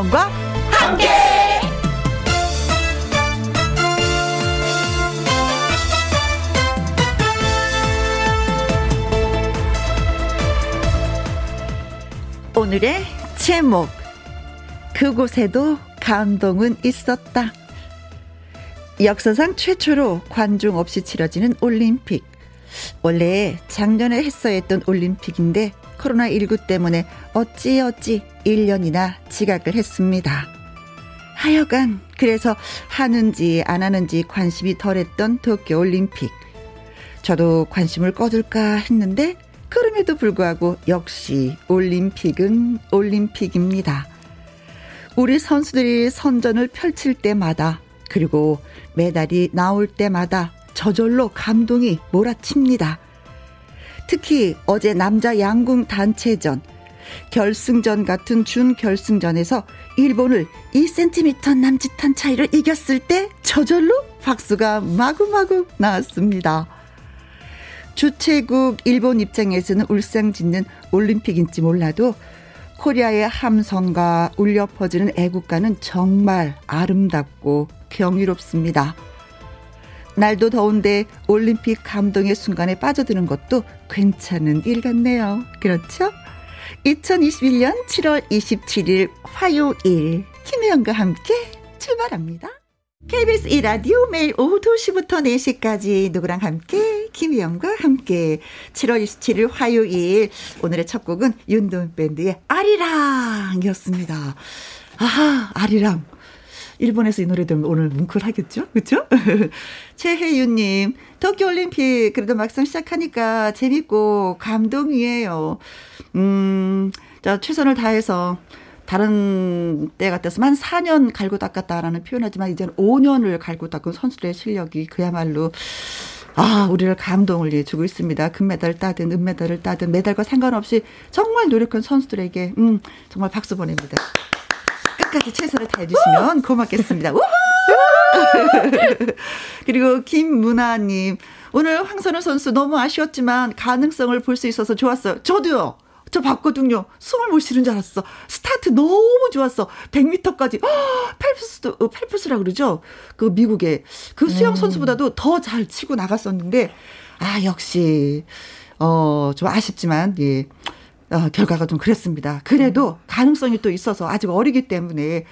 김혜영과 함께. 오늘의 제목 그곳에도 감동은 있었다. 역사상 최초로 관중 없이 치러지는 올림픽. 원래 작년에 했어야 했던 올림픽인데 코로나19 때문에 어찌어찌 1년이나 지각을 했습니다. 하여간 그래서 하는지 안 하는지 관심이 덜했던 도쿄 올림픽. 저도 관심을 꺼둘까 했는데 그럼에도 불구하고 역시 올림픽은 올림픽입니다. 우리 선수들이 선전을 펼칠 때마다 그리고 메달이 나올 때마다 저절로 감동이 몰아칩니다. 특히 어제 남자 양궁 단체전 결승전 같은 준결승전에서 일본을 2cm 남짓한 차이로 이겼을 때 저절로 박수가 마구마구 나왔습니다. 주최국 일본 입장에서는 울상 짓는 올림픽인지 몰라도 코리아의 함성과 울려 퍼지는 애국가는 정말 아름답고 경이롭습니다. 날도 더운데 올림픽 감동의 순간에 빠져드는 것도 괜찮은 일 같네요. 그렇죠? 2021년 7월 27일 화요일. 김혜영과 함께 출발합니다. KBS 1라디오 매일 오후 2시부터 4시까지 누구랑 함께? 김희영과 함께. 7월 27일 화요일. 오늘의 첫 곡은 윤도현 밴드의 아리랑이었습니다. 아하 아리랑 일본에서 이 노래 들으면 오늘 뭉클하겠죠? 그렇죠? 최혜윤님 도쿄올림픽 그래도 막상 시작하니까 재밌고 감동이에요. 음, 자 최선을 다해서 다른 때 같았으면 한 4년 갈고 닦았다라는 표현하지만 이제는 5년을 갈고 닦은 선수들의 실력이 그야말로 아, 우리를 감동을 주고 있습니다. 금메달을 따든 은메달을 따든 메달과 상관없이 정말 노력한 선수들에게 음, 정말 박수 보냅니다. 끝까지 최선을 다해주시면 고맙겠습니다. 그리고 김문아님, 오늘 황선우 선수 너무 아쉬웠지만 가능성을 볼 수 있어서 좋았어요. 저도요. 저 봤거든요. 숨을 못 쉬는 줄 알았어. 스타트 너무 좋았어. 100m까지. 팔푸스도, 어, 팔푸스라 그러죠? 그 미국의. 그 수영 음. 선수보다도 더 잘 치고 나갔었는데, 아, 역시, 어, 좀 아쉽지만, 예. 어, 결과가 좀 그랬습니다. 그래도 가능성이 또 있어서 아직 어리기 때문에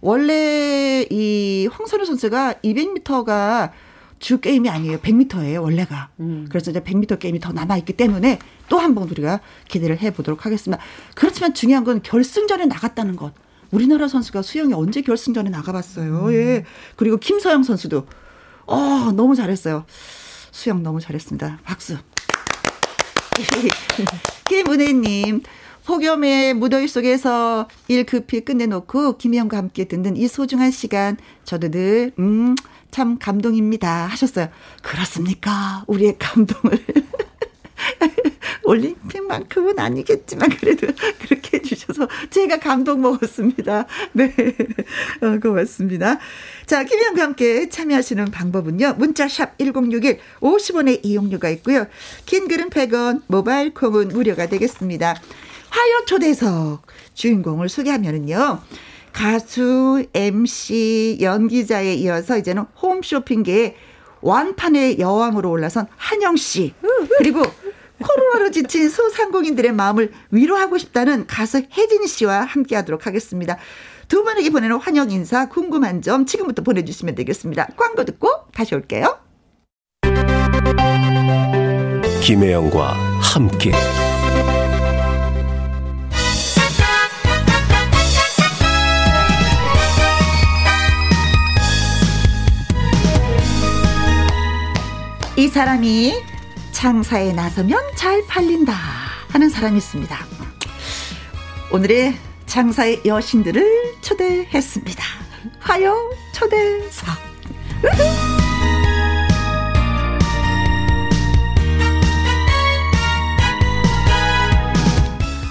원래 이 황선우 선수가 200m가 주 게임이 아니에요. 100m예요, 원래가. 음. 그래서 이제 100m 게임이 더 남아 있기 때문에 또 한 번 우리가 기대를 해 보도록 하겠습니다. 그렇지만 중요한 건 결승전에 나갔다는 것. 우리나라 선수가 수영이 언제 결승전에 나가봤어요. 음. 예. 그리고 김서영 선수도, 어, 너무 잘했어요. 수영 너무 잘했습니다. 박수. 김은혜님, 폭염의 무더위 속에서 일 급히 끝내놓고 김희영과 함께 듣는 이 소중한 시간 저도 늘, 음, 참 감동입니다. 하셨어요. 그렇습니까? 우리의 감동을. 올림픽만큼은 아니겠지만 그래도 그렇게 해주셔서 제가 감동 먹었습니다. 네. 어, 고맙습니다. 자, 김현과 함께 참여하시는 방법은요. 문자샵 1061 50원의 이용료가 있고요. 긴 글은 100원, 모바일 콩은 무료가 되겠습니다. 화요 초대석 주인공을 소개하면은요. 가수, MC, 연기자에 이어서 이제는 홈쇼핑계의 완판의 여왕으로 올라선 한영 씨. 그리고 코로나로 지친 소상공인들의 마음을 위로하고 싶다는 가수 혜진 씨와 함께 하도록 하겠습니다. 두 분에게 보내는 환영 인사 궁금한 점 지금부터 보내주시면 되겠습니다. 광고 듣고 다시 올게요. 김혜영과 함께 이 사람이 장사에 나서면 잘 팔린다 하는 사람이 있습니다. 오늘의 장사의 여신들을 초대했습니다. 하여 초대석.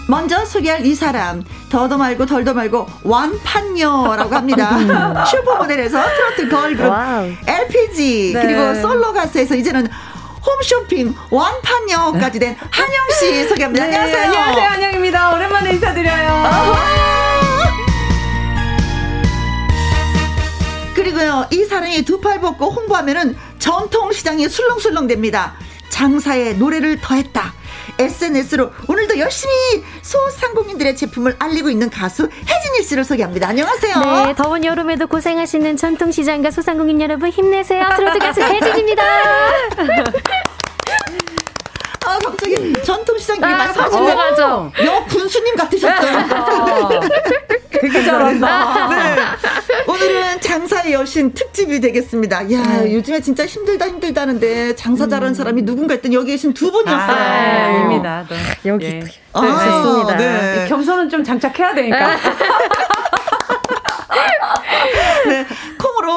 먼저 소개할 이 사람 더도 말고 덜도 말고 완판녀라고 합니다. 슈퍼모델에서 트로트 걸그룹 wow. LPG 네. 그리고 솔로 가수에서 이제는 홈쇼핑 완판녀까지 된 한영 씨 소개합니다. 네. 안녕하세요. 안녕하세요. 한영입니다. 오랜만에 인사드려요. 아, 그리고요, 이 사람이 두 팔 벗고 홍보하면은 전통시장이 술렁술렁 됩니다. 장사에 노래를 더했다. SNS로 오늘도 열심히 소상공인들의 제품을 알리고 있는 가수 혜진일 씨를 소개합니다. 안녕하세요. 네, 더운 여름에도 고생하시는 전통시장과 소상공인 여러분 힘내세요. 트로트 가수 혜진입니다. 아, 갑자기 전통시장 얘기 아, 말씀하시는데 여 군수님 같으셨어요. 되게 잘한다. 네. 오늘은 장사의 여신 특집이 되겠습니다. 야 네. 요즘에 진짜 힘들다 힘들다는데 장사 잘하는 음. 사람이 누군가 했더니 여기 계신 두 분이었어요. 아, 입니다. 여기 예. 아, 좋습니다. 네. 겸손은 좀 장착해야 되니까. 네.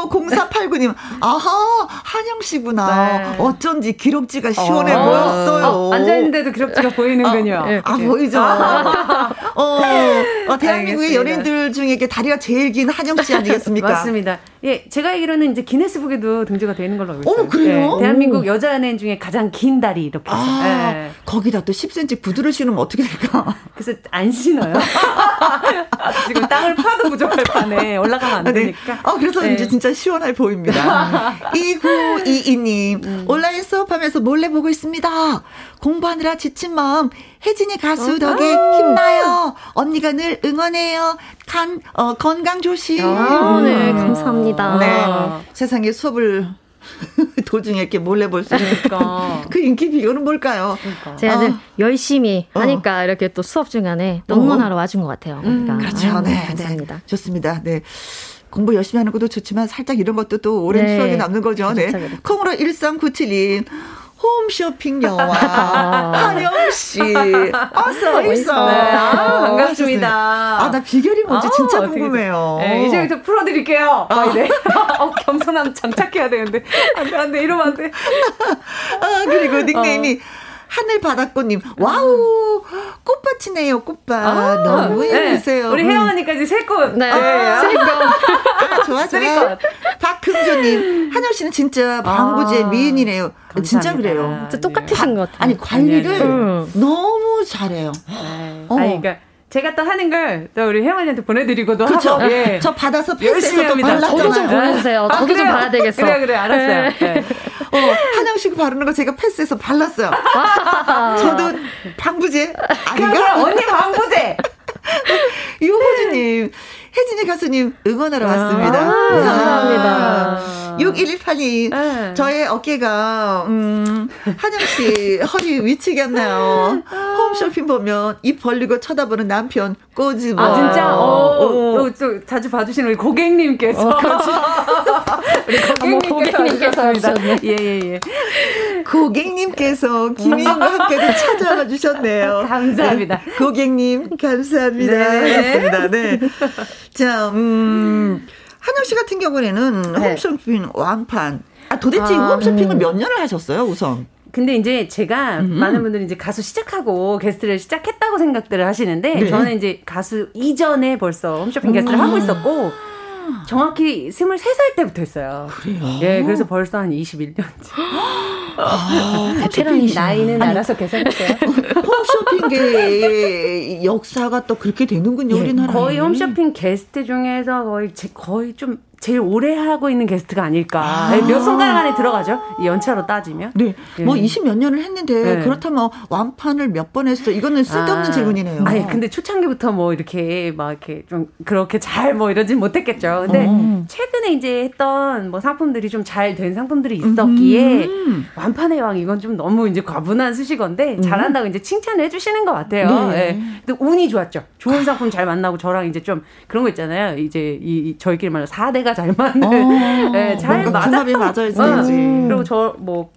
콩으로 0489님, 아하, 한영 씨구나. 네. 어쩐지 기록지가 시원해 어. 보였어요. 어, 앉아있는데도 기록지가 보이는군요. 아, 네. 아 보이죠. 어, 어, 대한민국의 연예인들 중에 다리가 제일 긴 한영 씨 아니겠습니까? 맞습니다. 예, 제가 알기로는 이제 기네스북에도 등재가 되는 걸로 알고 있어요. 어, 그래요? 네, 대한민국 여자 연예인 중에 가장 긴 다리 이렇게 해서. 아, 네. 거기다 또 10cm 구두를 신으면 어떻게 될까? 그래서 안 신어요. 지금 땅을 파도 부족할 판에 올라가면 안 네. 되니까. 아, 그래서 네. 이제 진짜 시원해 보입니다. 2922님, 음. 온라인 수업하면서 몰래 보고 있습니다. 공부하느라 지친 마음, 혜진이 가수 어? 덕에 힘나요. 언니가 늘 응원해요. 간, 어, 건강 조심. 아, 네, 감사합니다. 네. 세상에 수업을 도중에 이렇게 몰래 볼 수 있으니까 그 인기 비결은 뭘까요? 그러니까. 제가 아. 열심히 어. 하니까 어. 이렇게 또 수업 중간에 또 응원하러 와준 것 같아요. 그러니까. 음, 그렇죠. 아유, 네, 감사합니다. 네. 좋습니다. 네. 공부 열심히 하는 것도 좋지만 살짝 이런 것도 또 오랜 네. 추억이 남는 거죠. 네. 콩으로 1397님. 홈쇼핑 여왕 한영 씨 어서 있어. 네. 아, 반갑습니다. 아 나 비결이 뭔지 아, 진짜 궁금해요. 네, 이제부터 풀어드릴게요. 아, 네. 어, 겸손함 장착해야 되는데 안돼 안돼 이러면 안 돼. 아 그리고 닉네임이 어. 하늘 바닷꽃님, 와우, 꽃밭이네요, 꽃밭. 아, 너무 예쁘세요. 네. 우리 혜원이까 이제 새꽃. 네. 네. 새꽃. 아, 좋아, 좋아. 박금조님, 한영 씨는 진짜 방부제 아, 미인이네요. 감사합니다. 진짜 그래요. 진짜 똑같으신 것 같아요. 아니, 관리를 아니, 아니. 너무 잘해요. 네. 어. 아니, 그러니까 제가 또 하는 걸 또 우리 혜원이한테 보내드리고도 그쵸? 하고 예. 저 받아서 열심히 합니다. 저도 좀 보내주세요. 저도 아, 좀 봐야 되겠어. 그래 그래 알았어요. 네. 네. 어, 한영식 바르는 거 제가 패스해서 발랐어요. 저도 방부제 아닌가? 언니 방부제. 유호주님 혜진이 가수님 응원하러 아, 왔습니다. 아, 감사합니다. 6118님, 네. 저의 어깨가, 음, 한영씨 허리 위치겠나요? 홈쇼핑 보면 입 벌리고 쳐다보는 남편 꼬집어. 아, 진짜? 어, 어. 어. 또 자주 봐주시는 우리 고객님께서. 어, 우리 고객님께서. 고객님께서 예, 예, 예. 고객님께서 김희영과 함께도 찾아와 주셨네요. 감사합니다. 네. 고객님, 감사합니다. 네. 습니다 네. 자, 음, 한영 씨 같은 경우에는 네. 홈쇼핑 완판. 아, 도대체 아, 홈쇼핑을 음. 몇 년을 하셨어요, 우선? 근데 이제 제가 음. 많은 분들이 이제 가수 시작하고 게스트를 시작했다고 생각들을 하시는데 네. 저는 이제 가수 이전에 벌써 홈쇼핑 게스트를 음. 하고 있었고 정확히 23살 때부터 했어요. 그래요? 예, 그래서 벌써 한 21년째. 아, 베테랑이 나이는 아니, 알아서 계산했어요. 홈쇼핑계의 역사가 또 그렇게 되는군요, 예, 우리나라. 거의 홈쇼핑 게스트 중에서 거의 제, 거의 좀 제일 오래 하고 있는 게스트가 아닐까. 아~ 몇 손가락 안에 들어가죠? 이 연차로 따지면. 네. 예. 뭐 20몇 년을 했는데 네. 그렇다면 완판을 몇 번 했어? 이거는 쓸데없는 아~ 질문이네요. 아니, 근데 초창기부터 뭐 이렇게 막 이렇게 좀 그렇게 잘 뭐 이러진 못했겠죠. 근데 어. 최근에 이제 했던 뭐 상품들이 좀 잘 된 상품들이 있었기에 음~ 완판의 왕 이건 좀 너무 이제 과분한 수식어인데 음. 잘한다고 이제 칭찬을 해주시는 것 같아요. 네. 네. 근데 운이 좋았죠. 좋은 상품 잘 만나고 저랑 이제 좀 그런 거 있잖아요. 이제 이 저희끼리 말로 4대가 사이가 잘 맞는, 어, 네, 잘 맞았던. 맞아야지. 어, 그리고 저 뭐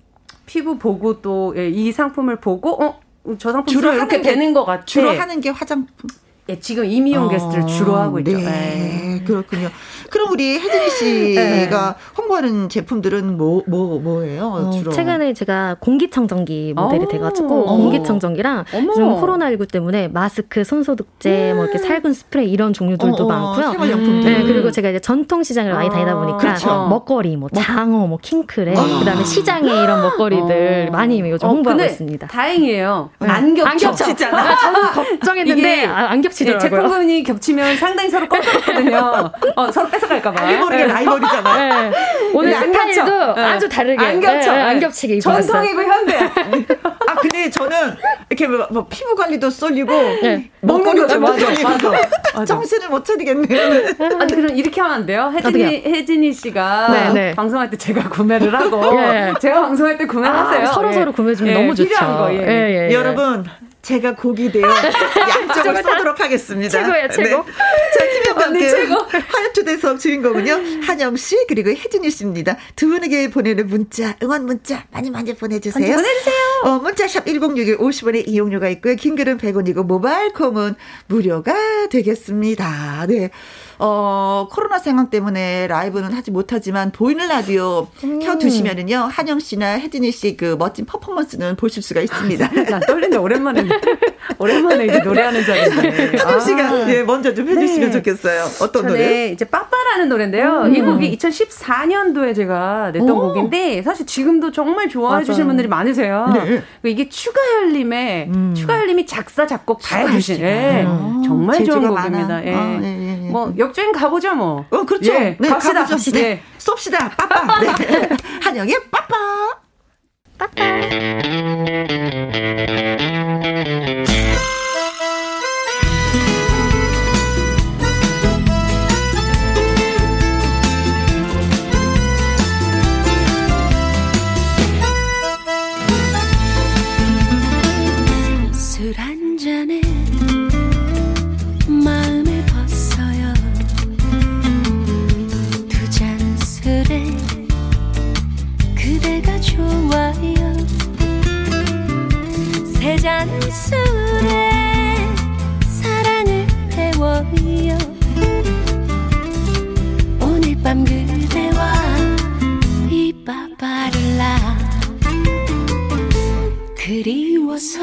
피부 보고 또이 예, 상품을 보고 어. 저 상품 주로 이렇게 되는 것 같아. 주로 하는 게 화장품. 예, 지금 이미용 어, 게스트를 주로 하고 있죠. 네, 네. 그렇군요. 그럼 우리 혜진이 씨가 네. 홍보하는 제품들은 뭐, 뭐, 뭐예요? 어, 주로? 최근에 제가 공기청정기 모델이 어. 돼가지고, 어. 공기청정기랑 요즘 코로나19 때문에 마스크, 손소독제, 음. 뭐 이렇게 살균 스프레이 이런 종류들도 어, 어, 많고요. 생활용품들. 네, 그리고 제가 이제 전통 시장을 많이 다니다 보니까, 그렇죠. 먹거리, 뭐 장어, 뭐 킹크랩, 그 다음에 시장에 이런 먹거리들 많이 요즘 홍보하고 있습니다. 다행이에요. 네. 안. 안 겹치잖아. 저는 걱정했는데, 안 겹쳐. 겹치더라고요. 제품군이 겹치면 상당히 서로 껄끄럽거든요. 어, 어 서로 뺏 어갈까봐. 알게 모르게 라이벌이잖아요. 네. 오늘 스타일도 네. 아주 다르게 안 겹쳐. 네, 안 겹치게. 전통이고 현대. 아 근데 저는 이렇게 뭐, 뭐 피부 관리도 쏠리고 네. 먹는 맞아, 맞아. 정신을 못 차리겠네요. 아니 그럼 이렇게 하면 안 돼요? 혜진이 혜진이 씨가 네, 네. 방송할 때 제가 구매를 하고 예. 제가 방송할 때 구매하세요. 아, 서로 예. 서로 구매 주면 예. 너무 좋죠. 필요한 거, 예. 예, 예, 예. 여러분 제가 곡이 되어 양쪽을 쏘도록 하겠습니다. 최고야 최고. 네. 자 김영광 그 화요초대석 주인공은요 한영 씨 그리고 혜진이 씨입니다. 두 분에게 보내는 문자 응원 문자 많이 많이 보내주세요. 보내주세요. 어, 문자샵 1061 50원의 이용료가 있고요. 긴 글은 100원이고 모바일 콤은 무료가 되겠습니다. 네. 어, 코로나 상황 때문에 라이브는 하지 못하지만 보이는 라디오 음. 켜두시면은요, 한영 씨나 혜진이 씨 그 멋진 퍼포먼스는 보실 수가 있습니다. 나 떨린다, 오랜만에. 오랜만에 이제 노래하는 자리인데. 한영 씨가 아. 예, 먼저 좀 해주시면 네. 좋겠어요. 어떤 노래? 이제 빠빠라는 노래인데요. 음. 이 곡이 2014년도에 제가 냈던 오. 곡인데, 사실 지금도 정말 좋아해 주시는 분들이 많으세요. 네. 이게 추가열님의, 음. 추가열님이 작사, 작곡 다 해주신, 예, 정말 좋은 곡입니다. 예. 아, 예, 예, 예. 뭐, 역 주행 가보죠, 뭐. 어, 그렇죠. 예, 네, 갑시다. 네. 네. 쏩시다. 빠빠. 네. 한영의 빠빠. 빠빠. 술에 사랑을 태워요. 오늘 밤 그대와 이빠빠를라 그리워서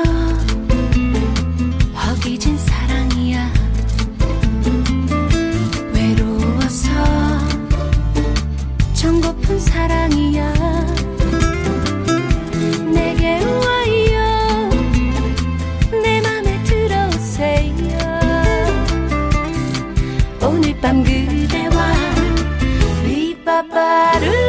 밤 그대와 윗바바를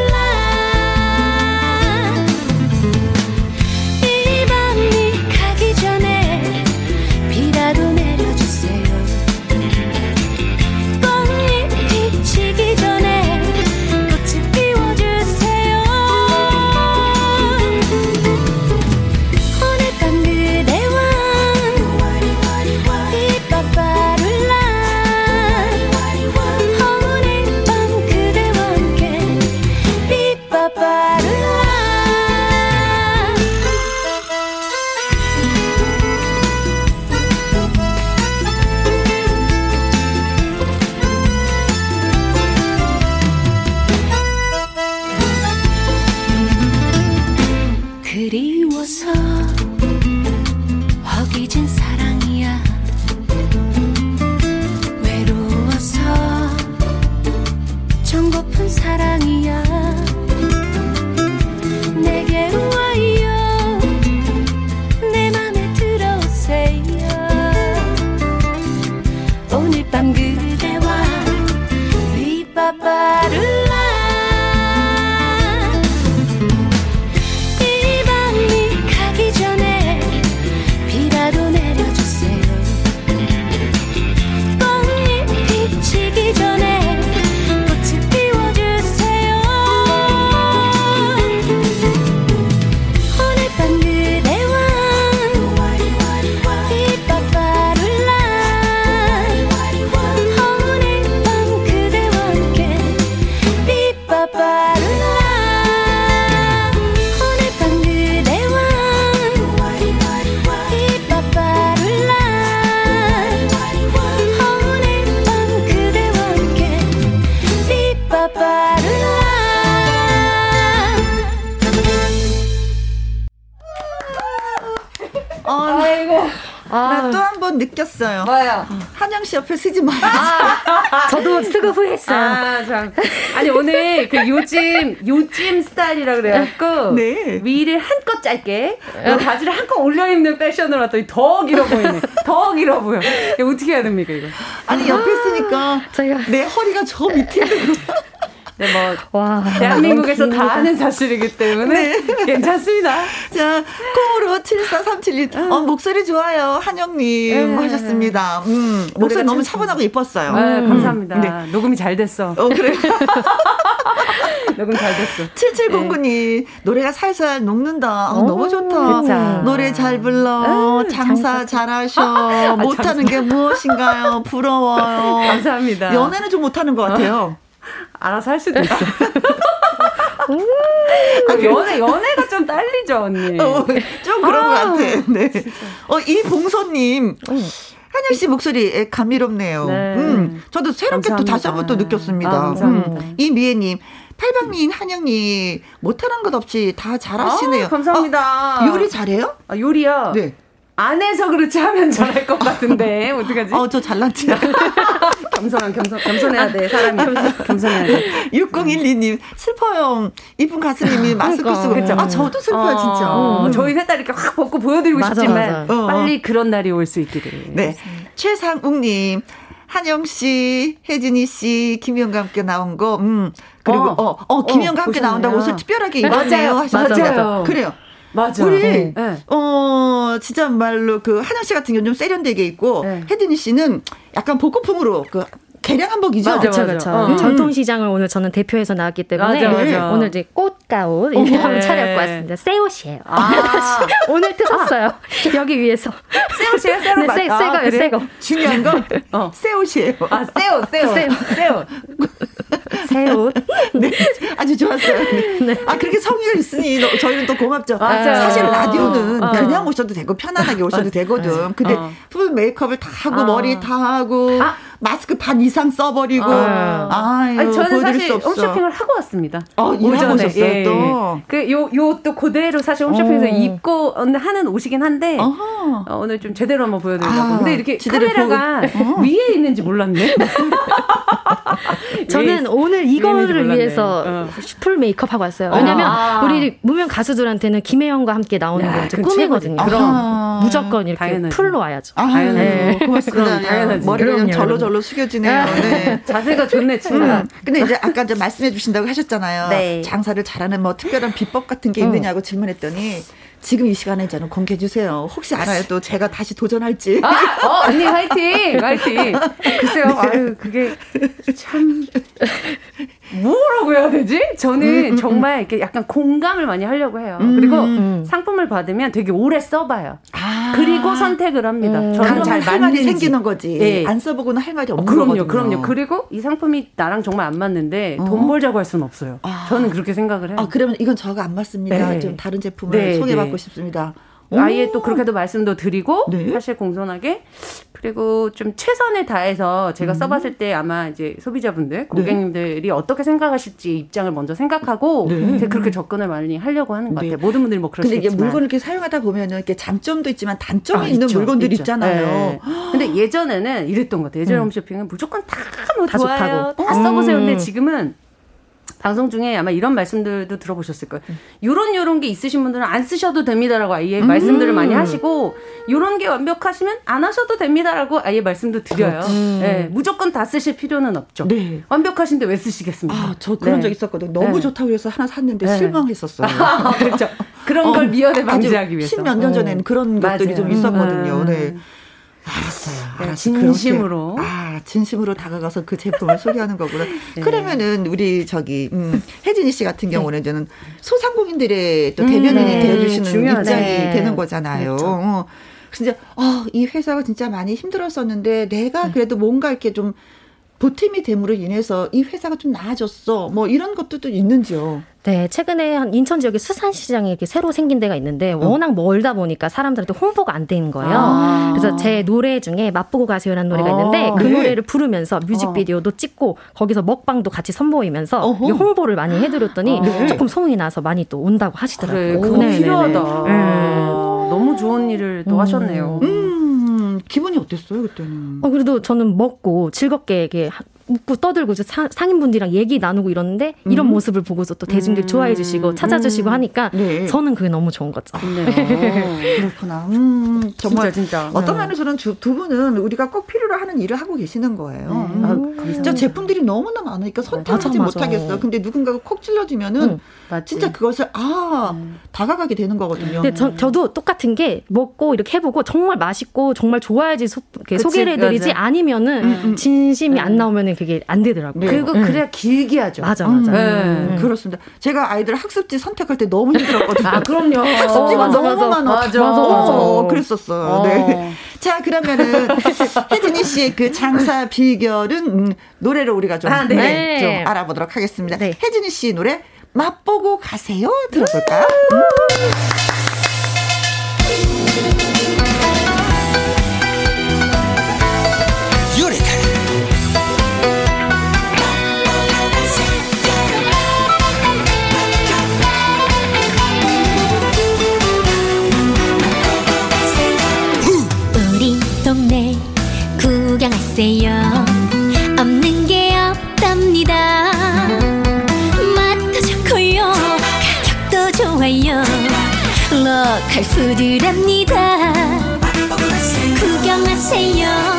씨 옆에 쓰지 마. 아, 저도 쓰고 후회했어요. 아, 참. 아니, 오늘 그 요즘, 요즘 스타일이라 그래갖고. 네. 위를 한껏 짧게, 어, 바지를 한껏 올려 입는 패션으로 왔더니 더 길어 보이네. 더 길어 보여. 어떻게 해야 됩니까, 이거? 아니, 옆에 있으니까 저희가- 내 허리가 저 밑에 있는 거. 네, 뭐. 와. 대한민국에서 다 아는 사실이기 때문에 괜찮습니다. 자, 콩으로 7437님. 어, 목소리 좋아요. 한영님 네. 하셨습니다. 음, 목소리 너무 차분하고 예뻤어요. 네, 감사합니다. 네. 녹음이 잘 됐어. 어, 그래. 녹음 잘 됐어. 7709님, 노래가 살살 녹는다. 아, 너무 좋다. 그쵸. 노래 잘 불러. 장사 잘하셔. 못하는 게 무엇인가요? 부러워요. 감사합니다. 연애는 좀 못하는 것 같아요. 알아서 할 수도 있어. 아, 연애, 연애가 좀 딸리죠, 언니. 어, 좀 그런 것 같아. 네. 어, 이 봉선님. 한영 씨 목소리 감미롭네요. 네. 음, 저도 새롭게 또 감사합니다. 다시 한번 또 느꼈습니다. 아. 음, 이 미애님. 팔방미인 한영님 못하는 것 없이 다 잘하시네요. 아, 감사합니다. 어, 요리 잘해요? 아, 요리요? 네. 안 해서 그렇지 하면 잘할 것 같은데, 어떡하지? 어, 저 잘났지. 겸손한, 겸손, 겸손해야 돼, 사람이. 겸손해야 돼. 6012님, 슬퍼요. 이쁜 가수님이 마스크 그러니까. 쓰고. 그쵸. 아, 저도 슬퍼요, 진짜. 어, 음. 저희 셋다 이렇게 확 벗고 보여드리고 맞아, 싶지만, 맞아. 어. 빨리 그런 날이 올 수 있기를. 네. 최상욱님, 한영 씨, 혜진이 씨, 김희영과 함께 나온 거, 음. 그리고, 어. 어, 어, 김희영과 어, 함께 보셨네요. 나온다고 옷을 특별하게 입었네요. 맞아요. 하셨습니다. 맞아요. 그래요. 맞아. 우리, 네. 어, 진짜 말로 그 한영 씨 같은 경우는 좀 세련되게 입고, 네. 혜진이 씨는 약간 복고풍으로 그, 개량 한복이죠? 맞아, 맞아. 그렇죠. 어. 전통시장을 오늘 저는 대표해서 나왔기 때문에 맞아, 맞아. 오늘 이제 꽃가옷 이렇게 어, 한번 네. 차려입고 왔습니다. 새 옷이에요. 아. 오늘 뜯었어요. 여기 위에서. 새우 씨요? 새우 네, 새, 맞- 아? 새거. 중요한 건, 어. 새 옷이에요. 아, 새우, 새우. 새우. 새우. 새 옷. 네, 아주 좋았어요. 네. 아 그렇게 성의가 있으니 너- 저희는 또 고맙죠. 맞아요. 사실 라디오는 어. 그냥 오셔도 되고 편안하게 오셔도 되거든. 근데 어. full 메이크업을 다 하고 어. 머리 다 하고 아. 마스카라 반 이상 써버리고 어. 아유 아니, 저는 사실 수 없어. 홈쇼핑을 하고 왔습니다. 어, 일하고 오셨어요, 또? 그, 요, 요 또 그대로 사실 홈쇼핑에서 어. 입고 하는 옷이긴 한데, 어허. 어, 오늘 좀 제대로 한번 보여드리려고. 아, 근데 이렇게 카메라가 보고- 어. 위에 있는지 몰랐네. 저는 위에 오늘 이거를. 위해서 어. full 메이크업 하고 왔어요. 왜냐면 아. 우리 무명 가수들한테는 김혜영과 함께 나오는 야, 게 이제 그건 꿈이거든요. 그럼. 무조건 이렇게 당연하지. full로 와야죠. 아, 당연하지. 네. 고맙습니다. 그럼 당연하지. 좀 그럼요, 절로 절로 숙여지네요. 네. 자세가 좋네, 친구야. 음. 근데 이제 아까 이제 말씀해 주신다고 하셨잖아요. 네. 장사를 잘하는 뭐 특별한 비법 같은 게 있느냐고 질문했더니 지금 이 시간에 저는 공개해 주세요. 혹시 알아요? 또 제가 다시 도전할지. 아, 어, 언니 화이팅! 화이팅! 글쎄요, 아유, 그게 참. 뭐라고 해야 되지? 저는 정말 이렇게 약간 공감을 많이 하려고 해요. 그리고 음. 상품을 받으면 되게 오래 써봐요. 아. 그리고 선택을 합니다. 음. 저는 그럼 잘할 말이. 생기는 거지. 예. 안 써보고는 할 말이 어, 없는 그럼요, 거거든요. 그럼요. 그리고 이 상품이 나랑 정말 안 맞는데 어. 돈 벌자고 할 수는 없어요. 아. 저는 그렇게 생각을 해요. 아, 그러면 이건 저가 안 맞습니다. 네. 좀 다른 제품을 네, 소개받고 네. 싶습니다. 아예 또 그렇게도 말씀도 드리고 네. 사실 공손하게 그리고 좀 최선을 다해서 음. 제가 써봤을 때 아마 이제 소비자분들 고객님들이 어떻게 생각하실지 입장을 먼저 생각하고 네. 그렇게 접근을 많이 하려고 하는 것 네. 같아요. 모든 분들이 뭐 근데 이게 그러시겠지만. 물건을 이렇게 사용하다 보면은 이렇게 장점도 있지만 단점이 아, 있는 있죠, 물건들이 있죠. 있잖아요. 네. 근데 예전에는 이랬던 것 같아요. 예전에 음. 홈쇼핑은 무조건 다뭐 다 좋아요. 좋다고. 다 써보세요. 근데 음. 지금은 방송 중에 아마 이런 말씀들도 들어보셨을 거예요. 요런 요런 게 있으신 분들은 안 쓰셔도 됩니다라고 아예 말씀들을 많이 하시고 요런 게 완벽하시면 안 하셔도 됩니다라고 아예 말씀도 드려요. 네, 무조건 다 쓰실 필요는 없죠. 네. 완벽하신데 왜 쓰시겠습니까? 아, 저 그런 네. 적 있었거든요. 너무 네. 좋다고 해서 하나 샀는데 네. 실망했었어요. 아, 그렇죠. 그런 걸 미연에 방지하기 위해서. 십몇 년 전에는 그런 것들이 맞아요. 좀 있었거든요. 음. 네. 알았어요. 네, 알았어요. 진심으로. 그렇게, 아, 진심으로 다가가서 그 제품을 소개하는 거구나. 그러면은 우리 저기 음, 혜진이 씨 같은 경우는 저는 소상공인들의 또 대변인이 네. 되어주시는 중요하죠. 입장이 네. 되는 거잖아요. 어. 진짜 어, 이 회사가 진짜 많이 힘들었었는데 내가 그래도 뭔가 이렇게 좀 보탬이 됨으로 인해서 이 회사가 좀 나아졌어. 뭐 이런 것들도 있는지요. 네, 최근에 한 인천 지역에 수산시장이 이렇게 새로 생긴 데가 있는데 워낙 멀다 보니까 사람들한테 홍보가 안 되는 거예요. 아. 그래서 제 노래 중에 맛보고 가세요라는 노래가 있는데 어, 그 네. 노래를 부르면서 뮤직비디오도 찍고 거기서 먹방도 같이 선보이면서 홍보를 많이 해드렸더니 네. 조금 소문이 나서 많이 또 온다고 그래, 하시더라고요. 그거 네네네. 필요하다. 음. 너무 좋은 일을 또 하셨네요. 음, 기분이 어땠어요, 그때는? 어, 그래도 저는 먹고 즐겁게 이게 하- 웃고 떠들고 이제 사, 상인분들이랑 얘기 나누고 이러는데 이런 음. 모습을 보고서 또 대중들이 음. 좋아해 주시고 찾아주시고 음. 하니까 네. 저는 그게 너무 좋은 거죠. 네. 그렇구나. 음, 정말 진짜, 진짜. 어떤 네. 면에서는 두, 두 분은 우리가 꼭 필요로 하는 일을 하고 계시는 거예요. 네. 음. 아, 진짜 제품들이 너무나 많으니까 선택하지 못하겠어요. 근데 누군가가 콕 찔러주면은 진짜 그것을 아 다가가게 되는 거거든요. 근데 저, 저도 똑같은 게 먹고 이렇게 해보고 정말 맛있고 정말 좋아야지 소, 소개를 해드리지 아니면은 음, 음. 진심이 음. 안 나오면은 그게 안 되더라고요. 네. 그리고 그래야 길게 하죠. 맞아, 맞아. 네. 그렇습니다. 제가 아이들 학습지 선택할 때 너무 힘들었거든요. 아, 그럼요. 학습지가 어, 너무 맞아. 많아. 맞아, 맞아. 어, 그랬었어요. 어. 네. 자, 그러면은 혜진이 씨의 그 장사 비결은 음, 노래를 우리가 좀, 아, 네. 네. 좀 알아보도록 하겠습니다. 네. 혜진이 씨 노래 맛보고 가세요. 들어볼까요? 음. 구경하세요 로컬 푸드랍니다. 구경하세요 구경하세요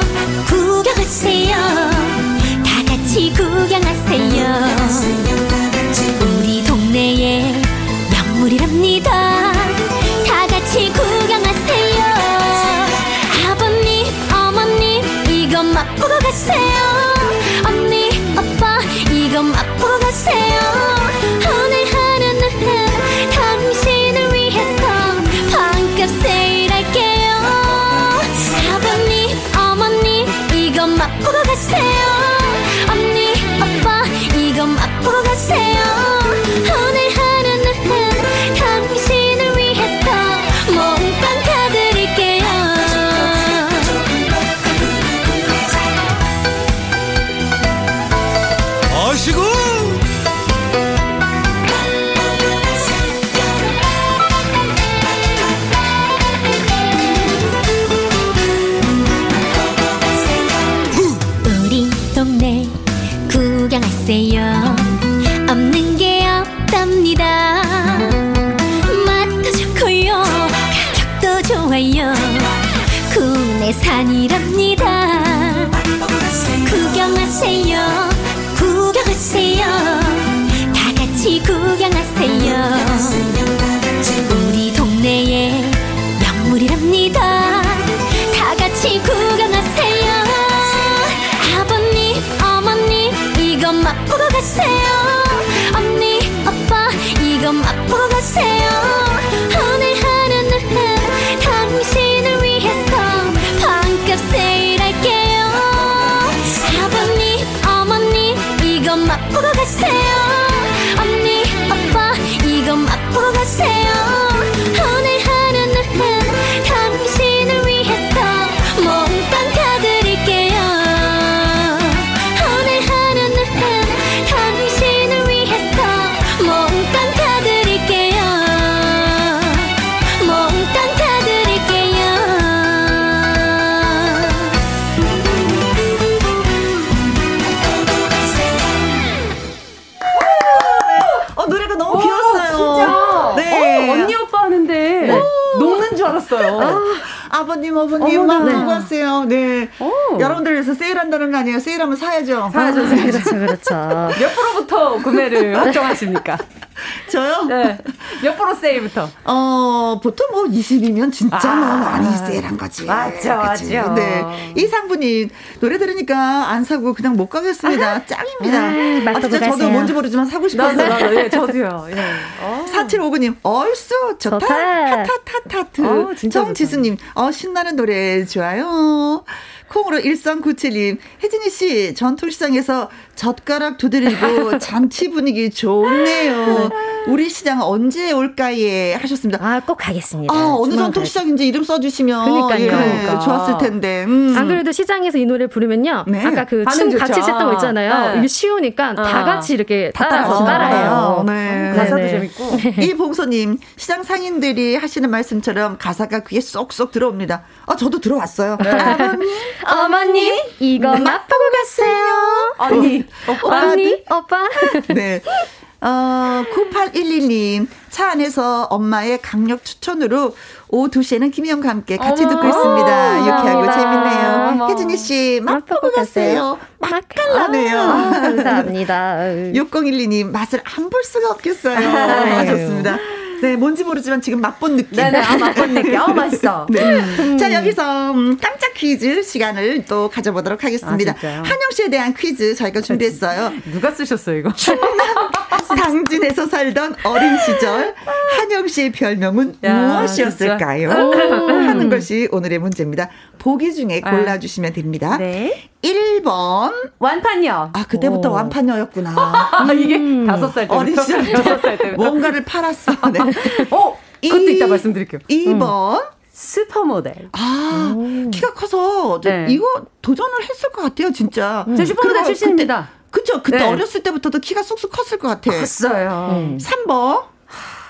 아버님, 어머님. 막 네. 보고 왔어요. 네. 오. 여러분들 위해서 세일한다는 거 아니에요? 세일하면 사야죠. 사야죠, 사야죠. 그렇죠, 그렇죠. 몇 프로부터 구매를 확정하십니까? 저요? 네. 몇 프로 세일부터? 어, 보통 뭐 20이면 진짜 아. 뭐 많이 세일한 거지. 맞죠, 그치? 맞죠. 네. 이 상분이 노래 들으니까 안 사고 그냥 못 가겠습니다. 짱입니다. 아, 아, 맛보고 진짜 저도 가세요. 뭔지 모르지만 사고 싶었어요. 나도, 예, 저도요. 예. 어. 4759님, 얼쑤, 좋다. 좋다. 타타타타트. 어, 정지수님, 어, 신나는 노래 좋아요. 콩으로 1397님, 혜진이 씨, 전통시장에서 젓가락 두드리고 잔치 분위기 좋네요. 우리 시장 언제 올까예? 하셨습니다. 아, 꼭 가겠습니다. 아, 어느 조만간 전통시장인지 이름 써주시면. 그러니까요. 예, 그러니까. 좋았을 텐데. 음. 안 그래도 시장에서 이 노래 부르면요. 네. 아까 그 춤 같이. 췄던 거 있잖아요. 네. 이게 쉬우니까 다 어. 같이 이렇게 다 따라서 따라해요. 봐요. 네. 가사도 네네. 재밌고. 이 봉소님 시장 상인들이 하시는 말씀처럼 가사가 귀에 쏙쏙 들어옵니다. 아 저도 들어왔어요. 아버님 어머님, 이거 맛보고 가세요. 언니, 오빠. 언니, 오빠. 네. 어, 9811님, 차 안에서 엄마의 강력 추천으로 오후 2시에는 김희영과 함께 같이 어머, 듣고 있습니다. 유쾌하고 감사합니다. 재밌네요. 혜진이 씨, 맛보고 맛보고 가세요. 맛깔나네요. 아, 감사합니다. 6012님, 맛을 안 볼 수가 없겠어요. 아. 좋습니다. 네, 뭔지 모르지만 지금 맛본 느낌. 네네, 아, 맛본 느낌. 어, 맛있어. 네. 자, 여기서 음, 깜짝 퀴즈 시간을 또 가져보도록 하겠습니다. 아? 한영 씨에 대한 퀴즈 저희가 준비했어요. 누가 쓰셨어요, 이거? 당진에서 살던 어린 시절 한영 씨의 별명은 야, 무엇이었을까요? 하는 것이 오늘의 문제입니다. 보기 중에 아. 골라주시면 됩니다. 네. 1번. 완판이요. 아, 그때부터 오. 완판녀였구나. 아, 이게 다섯 살 때부터. 어린 시절 때부터. 뭔가를 팔았어. 네. 어, 그것도 이- 이따 말씀드릴게요. 2번. 슈퍼모델. 아, 키가 커서 저 네. 이거 도전을 했을 것 같아요, 진짜. 저 슈퍼모델 그리고 출신입니다. 그쵸. 그때 네. 어렸을 때부터도 키가 쑥쑥 컸을 것 같아. 컸어요. 3번.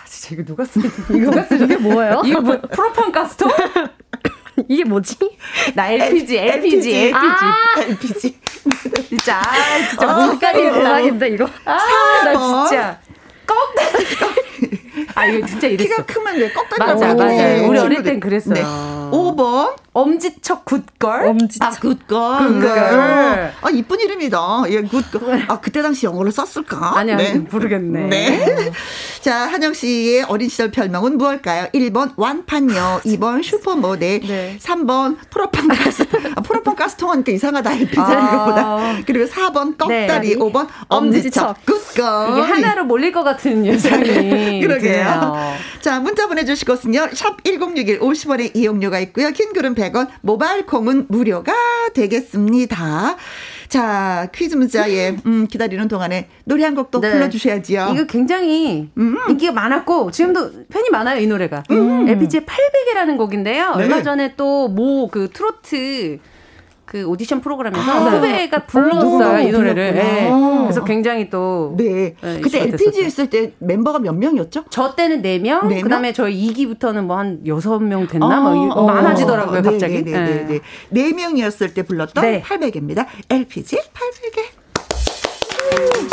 진짜 이거 누가 쓰 누가 쓰 이게 뭐예요? 이거 뭐 프로판 가스토? 이게 뭐지? 나 LPG, LPG, LPG. 아, LPG. 진짜, 아, 진짜 어, 헷갈리다 대박인데, 이거. 아, 나 진짜 꺽다리. 아, 이거 진짜 이랬어. 키가 크면 왜 꺽다리라고 맞아, 맞아. 우리 어릴. 땐 그랬어요. 네. 5번. 엄지척 굿걸. 엄지척. 아, 굿걸. 굿걸. 아, 이쁜 이름이다. 예, 굿걸. 아, 그때 당시 영어를 썼을까? 아니야, 모르겠네. 네. 자, 한영 씨의 어린 시절 별명은 무엇일까요? 1번 완판녀, 2번 슈퍼모델, 네. 3번 프로판 가스. 아, 프로판 가스통 하니까 이상하다. LPG 아. 그리고 4번 꺽다리, 네. 5번 엄지척. 굿걸. 이게 하나로 몰릴 것 같은 예상이. 그러게요. 자, 문자 보내주실 곳은요. 샵 1061 50원의 이용료가 있고요. 킹글은 100원, 모바일 콩은 무료가 되겠습니다. 자, 퀴즈 문자에 음, 기다리는 동안에 노래 한곡또 네. 불러주셔야지요. 이거 굉장히 인기가 많았고 지금도 팬이 많아요 이 노래가 LPG의 800이라는 곡인데요 네. 얼마 전에 또 모 그 트로트 그 오디션 프로그램에서 아, 후배가 누구가 불렀어요 이 노래를. 예. 그래서 굉장히 또 네. 네, 그때 LPG. 했을 때 멤버가 몇 명이었죠? 저 때는 4명, 네 명? 그다음에 저희 2기부터는 뭐 한 6명 됐나? 아, 뭐 이- 어. 많아지더라고요, 네, 갑자기. 네, 네, 네, 네. 네 명이었을 때 불렀던 네. 800입니다. LPG 800에. 발베개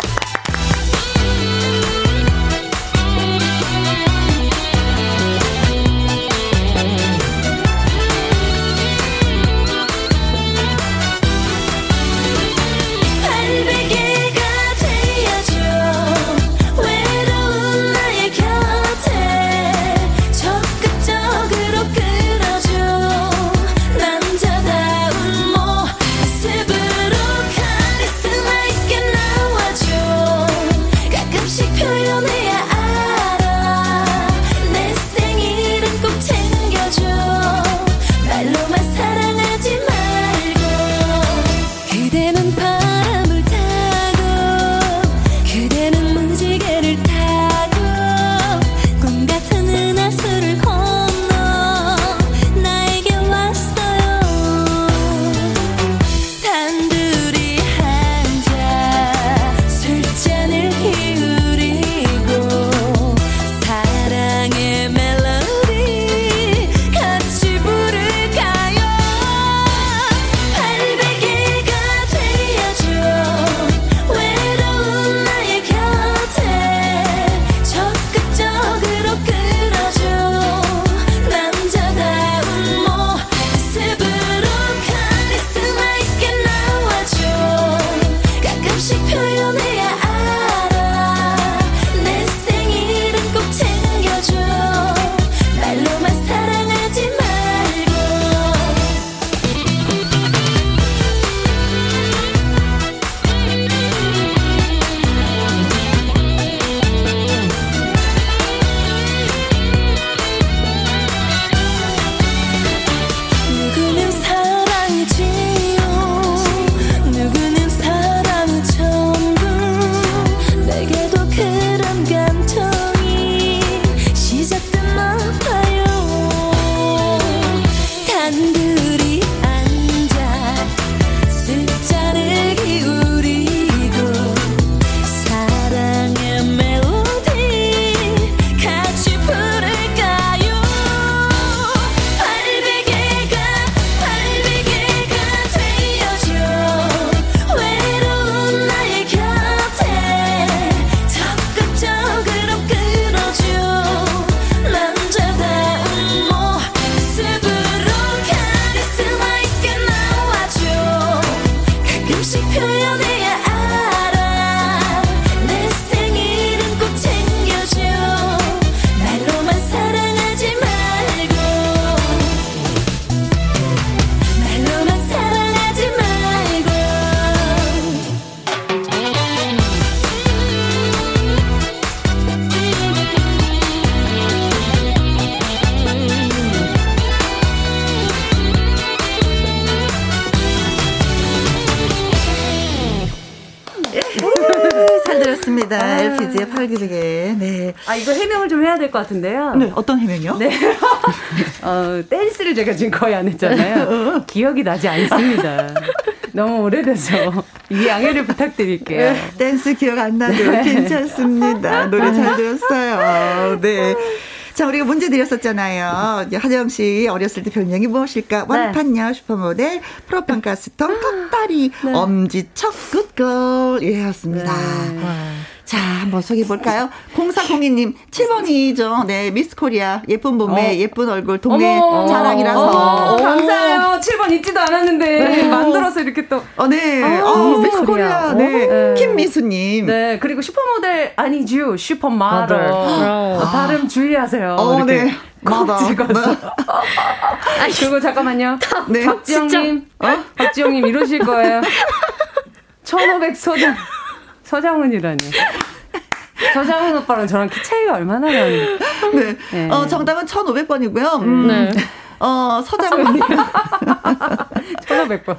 LPG의 팔기르게. 네. 아 이거 해명을 좀 해야 될 것 같은데요. 네, 어떤 해명이요? 네. 어, 댄스를 제가 지금 거의 안 했잖아요. 기억이 나지 않습니다. 너무 오래돼서 이 양해를 부탁드릴게요. 댄스 기억 안 나도 네. 괜찮습니다. 노래 잘 들었어요. 네. 자, 우리가 문제 드렸었잖아요. 하정 씨 어렸을 때 별명이 무엇일까? 네. 완판녀 슈퍼모델, 프로판 가스통, 턱다리, 엄지척, 굿걸. 예, 였습니다. 자, 한번 소개해 볼까요? 0402님, 7번이죠. 네, 미스 코리아. 예쁜 몸매, 예쁜 얼굴, 동네 어머, 자랑이라서. 어머, 오. 감사해요. 7번 잊지도 않았는데 만들어서 이렇게 또. 어, 네. 아, 어, 미스 미스 코리아. 코리아. 네. 네. 김미수님. 네, 그리고 슈퍼모델 아니죠. super mother. mother. 어, 발음 주의하세요. 어, 이렇게 네. 콕 mother. 찍어서. 그리고 잠깐만요. 네. 박지영님, 어? 박지영님 이러실 거예요. 1500 서장, 서장훈이라니. 서장훈 오빠랑 저랑 키 차이가 얼마나 나는데. 네. 네. 어, 정답은 1,500번이고요. 음. 네. 어, 서장훈님, 1500번.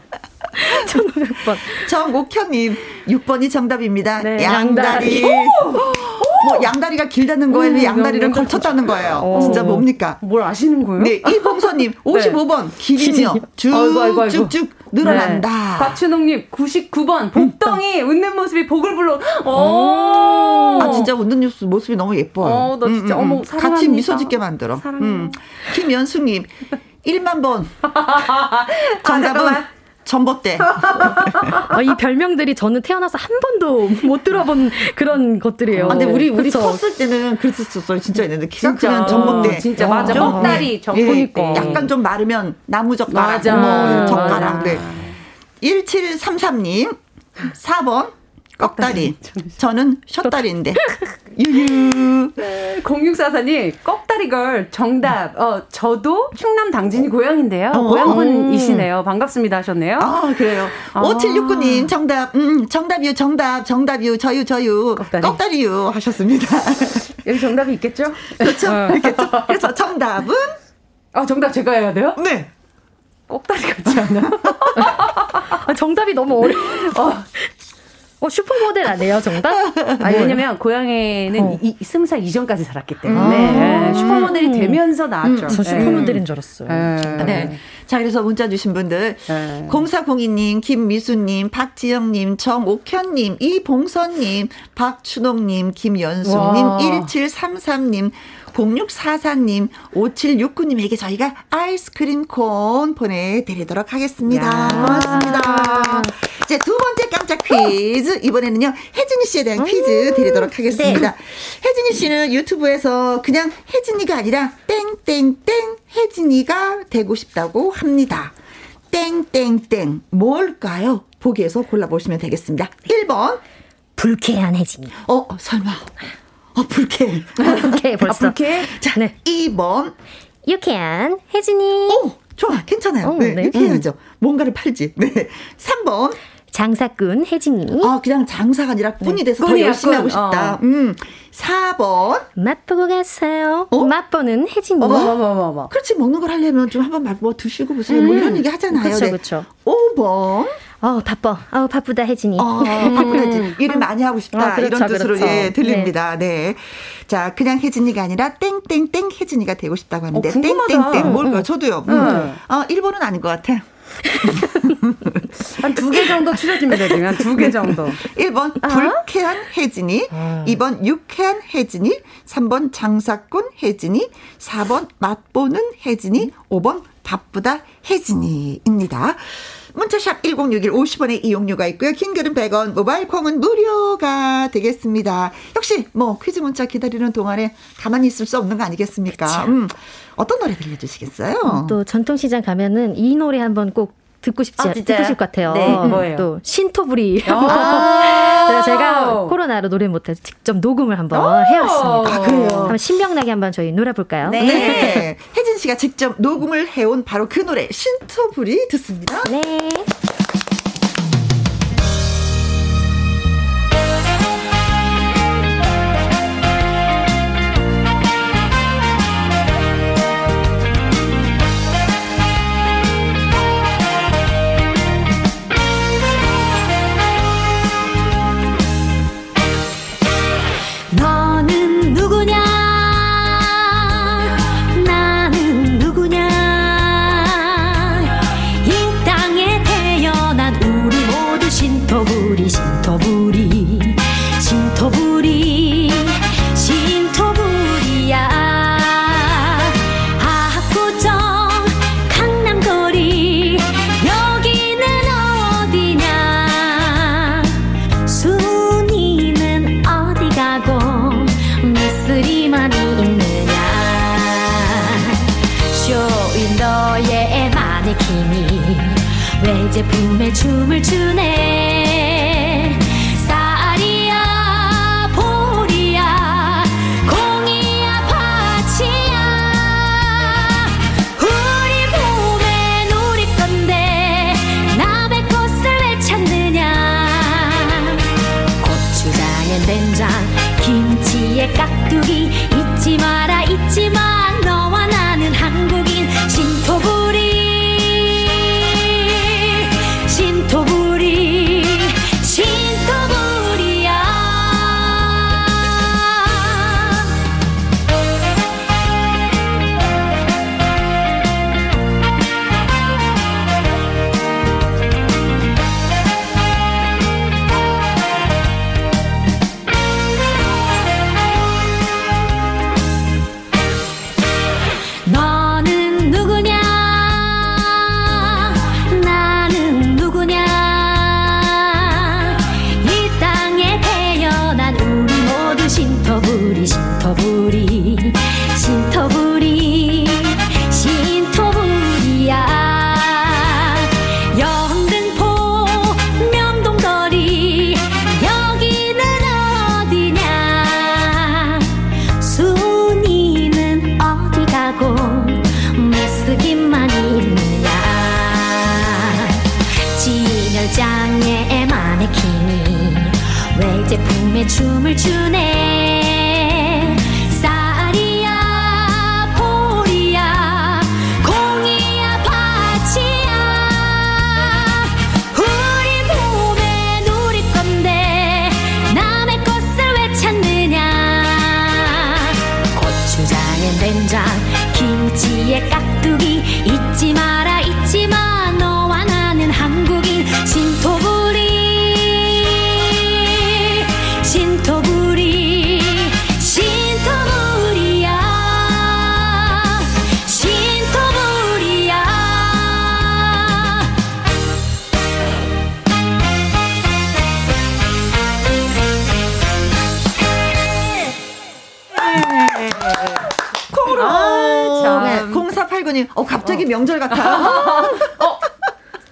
1500번. 정옥현님, 6번이 정답입니다. 네, 양다리. 뭐, 양다리가 길다는 거예요? 음, 양다리를 걸쳤다는 거예요? 어. 진짜 뭡니까? 뭘 아시는 거예요? 네, 이봉서님, 55번, 길이며. 쭉쭉쭉 늘어난다. 네. 박춘홍님 99번 복덩이 웃는 모습이 복을 불러. 오. 아, 진짜 웃는 뉴스 모습이 너무 예뻐요. 어, 나 진짜, 어머, 같이 사랑합니다. 미소 짓게 만들어. 사랑해요. 음. 김연숙님, 1만 번. 정답은 잠깐만. 전봇대. 아, 이 별명들이 저는 태어나서 한 번도 못 들어본 그런 것들이에요. 아, 근데 우리 우리 그쵸? 컸을 때는 그랬었어요. 진짜 있는데 키가. 크면 전봇대. 어, 진짜 맞아. 좀, 꺽다리, 네. 전봇대. 예, 약간 좀 마르면 나무 젓가락, 맞아. 뭐 젓가락. 맞아. 네. 1733님 4번 꺽다리. 저는 셔다리인데. 유유. 0644님 꺽 다리 걸 정답. 어 저도 충남 당진이 고향인데요. 어. 고향분이시네요. 반갑습니다 하셨네요. 아, 그래요. 아. 5769님, 정답, 음, 정답이요, 정답, 정답이요, 저유, 저유, 꺽다리. 꺽다리요, 하셨습니다. 여기 정답이 있겠죠? 그렇죠? 어. 그렇겠죠? 그래서 정답은? 아 정답 제가 해야 돼요? 네. 꺽다리 같지 않아요? 아, 정답이 너무 어려. 워 어, 슈퍼모델 아니에요, 정답? 아 왜냐면 고향에는 어. 이, 스무 살 이전까지 살았기 때문에 아. 예, 슈퍼모델이 되면서 나왔죠. 저 슈퍼모델인 줄 알았어요. 예. 네. 자, 그래서 문자 주신 분들. 네. 0402님, 김미수님, 박지영님, 정옥현님, 이봉선님, 박춘옥님, 김연숙님, 와. 1733님, 0644님, 5769님에게 저희가 아이스크림 콘 보내드리도록 하겠습니다. 야. 고맙습니다. 이제 두 번째 깜짝 퀴즈. 이번에는요, 혜진이 씨에 대한 퀴즈 드리도록 하겠습니다. 혜진이 씨는 유튜브에서 그냥 혜진이가 아니라 땡땡땡 혜진이가 되고 싶다고 합니다. 땡땡땡 뭘까요? 보기에서 골라보시면 되겠습니다. 1번, 불쾌한 혜진이. 어, 설마. 어, 불쾌. 불쾌해, 벌써. 아, 불쾌해? 자, 네. 2번, 유쾌한 혜진이. 오, 좋아, 괜찮아요. 어, 네, 네. 이렇게 해야죠. 뭔가를 팔지. 네. 3번, 장사꾼 혜진이. 아, 그냥 장사가 아니라 꾼이 돼서 더 꾼이야, 열심히 하고 꾼. 싶다. 어. 음. 4번, 맛보고 갔어요. 어? 맛보는 혜진이. 어머머머머. 그렇지, 먹는 걸 하려면 좀 한번 맛보 드시고 보세요. 뭐 이런 얘기 하잖아요. 그쵸, 네. 그쵸. 5번, 어, 바빠. 아우, 바쁘다, 혜진이. 어, 바쁘지. 일을 많이 하고 싶다. 아, 그렇죠, 이런 뜻으로 그렇죠. 예, 들립니다. 네. 자, 그냥 혜진이가 아니라 땡땡땡 혜진이가 되고 싶다고 하는데 어. 땡땡땡 뭘까요? 저도요. 음. 응. 어, 1번은 아닌 것 같아. 한두 개 정도 추려집니다, 지금. 한두 개 정도. 1번 불쾌한 혜진이, 2번 유쾌한 혜진이, 3번 장사꾼 혜진이, 4번 맛보는 혜진이, 5번 바쁘다 혜진이입니다. 문자샵 1061 50원의 이용료가 있고요. 긴 글은 100원, 모바일 콩은 무료가 되겠습니다. 역시 뭐 퀴즈 문자 기다리는 동안에 가만히 있을 수 없는 거 아니겠습니까? 음, 어떤 노래 들려주시겠어요? 또 전통시장 가면은 이 노래 한번 꼭 듣고 싶지 아? 듣고 싶을 것 같아요. 네, 뭐예요? 또 신토부리. 아. 그래서 제가 코로나로 노래 못해서 직접 녹음을 한번 해왔습니다. 아, 그래요? 한번 신명나게 한번 저희 노래 볼까요? 네. 네. 혜진 씨가 직접 녹음을 해온 바로 그 노래 신토불이 듣습니다. 네. 명절 같아.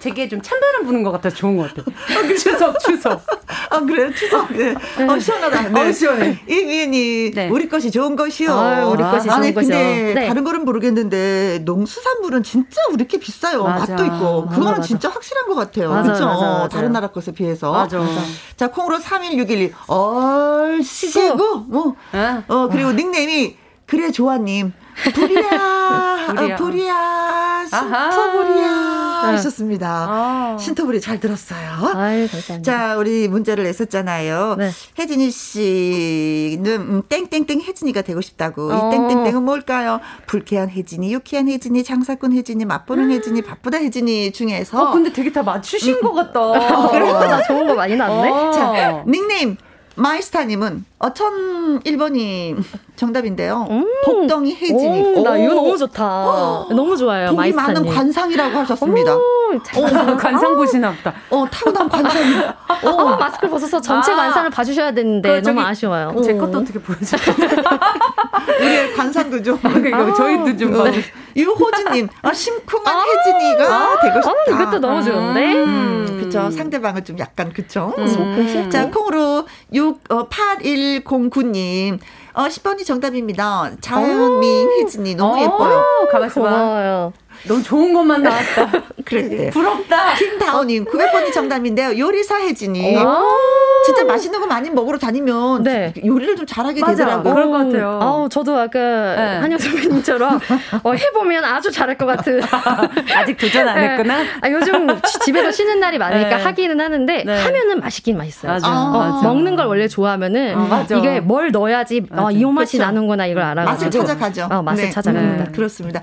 되게 좀 찬바람 부는 것 같아서 좋은 것 같아요. 추석, 추석. 아 그래요 추석. 네. 어 시원하다. 네. 어, 시원해. 이미연이 네. 우리 것이 좋은 것이요. 아유, 우리 것이 아니, 좋은 것이요. 근데 네. 다른 거는 모르겠는데 농수산물은 진짜 우리 게 비싸요. 맞아. 맛도 있고 맞아, 그거는 맞아. 진짜 확실한 것 같아요. 그렇죠. 다른 나라 것에 비해서. 맞아. 자 콩으로 3161일 얼씨구 뭐 아. 어, 그리고 닉네임이 그래 조아님 불이야 불이야. 어. 신토불이야 네. 하셨습니다. 아. 신토불이 잘 들었어요. 아유, 감사합니다. 자, 우리 문제를 냈었잖아요. 네. 혜진이 씨는 음, 땡땡땡 혜진이가 되고 싶다고. 어. 이 땡땡땡은 뭘까요? 불쾌한 혜진이, 유쾌한 혜진이, 장사꾼 혜진이, 맛보는 혜진이, 바쁘다 혜진이 중에서 어, 근데 되게 다 맞추신 것 같다. 어, 좋은 거 많이 나왔네. 어. 자, 닉네임 마이스타님은 어, 1001번이 정답인데요. 음. 복덩이 혜진이. 오, 나 이거 너무 좋다. 어. 너무 좋아요. 복이 많은 관상이라고 하셨습니다. 오, 어, 관상 보시나 보다. 어, 타고난 관상. 어, 어, 마스크 벗어서 전체 아. 관상을 봐주셔야 되는데 너무 아쉬워요. 제 것도 어떻게 보여줄까요? 우리의 관상도 좀. 그러니까 저희도 좀. 네. 유호진님, 아, 심쿵한 아, 혜진이가 아, 되고 싶다. 아, 이것도 너무 좋은데? 음, 음. 그쵸. 상대방을 좀 약간, 그쵸. 음. 자, 콩으로 6, 어, 8109님. 어, 10번이 정답입니다. 자연민 혜진이 너무 예뻐요. 가만있어 봐. 고마워요. 너무 좋은 것만 나왔다. 그래. 부럽다. 김다오님, 900번이 정답인데요. 요리사 혜진이. 진짜 맛있는 거 많이 먹으러 다니면 네. 요리를 좀 잘하게 맞아, 되더라고요. 그런 것 같아요. 아우, 저도 아까 네. 한영 선배님처럼 어, 해보면 아주 잘할 것 같은. 아직 도전 안 네. 했구나? 아, 요즘 집에서 쉬는 날이 많으니까 네. 하기는 하는데 네. 하면은 맛있긴 맛있어요. 맞아. 어, 맞아. 먹는 걸 원래 좋아하면은 어, 이게 뭘 넣어야지 어, 이 맛이 그렇죠. 나는구나 이걸 알아가지고. 맛을 찾아가죠. 어, 맛을 네. 찾아갑니다. 음, 그렇습니다.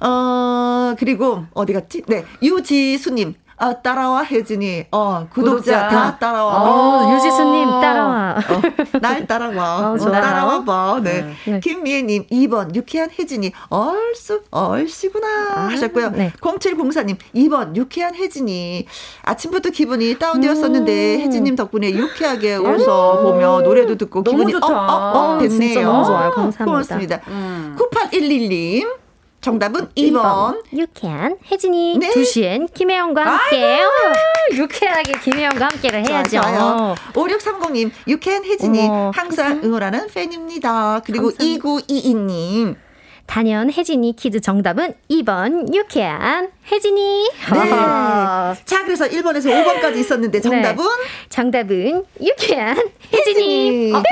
어, 그리고 어디 갔지? 네. 유지수님. 아, 따라와, 혜진이. 어, 구독자, 구독자. 다 따라와. 어, 유지수님, 따라와. 어, 날 따라와. 어, 따라와 봐. 네. 네. 김미애님, 2번, 유쾌한 혜진이. 얼쑤, 얼씨구나. 아, 하셨고요. 네. 0704님, 2번, 유쾌한 혜진이. 아침부터 기분이 다운되었었는데, 음. 혜진님 덕분에 유쾌하게 웃어 보며 노래도 듣고 기분이 up, up, up 됐네요. 진짜 너무 좋아요. 감사합니다. 고맙습니다. 음. 9811님. 정답은 2번. 2번. 유쾌한 혜진이 네. 2시엔 김혜영과 함께 유쾌하게 김혜영과 함께를 해야죠. 좋아요. 5630님 유쾌한 혜진이 어머, 항상 응원하는 팬입니다. 그리고 감사합니다. 2922님 단연 혜진이 퀴즈 정답은 2번 유쾌한 혜진이. 네. 자, 그래서 1번에서 5번까지 있었는데 정답은? 네. 정답은 유쾌한 혜진이. 혜진이. 아,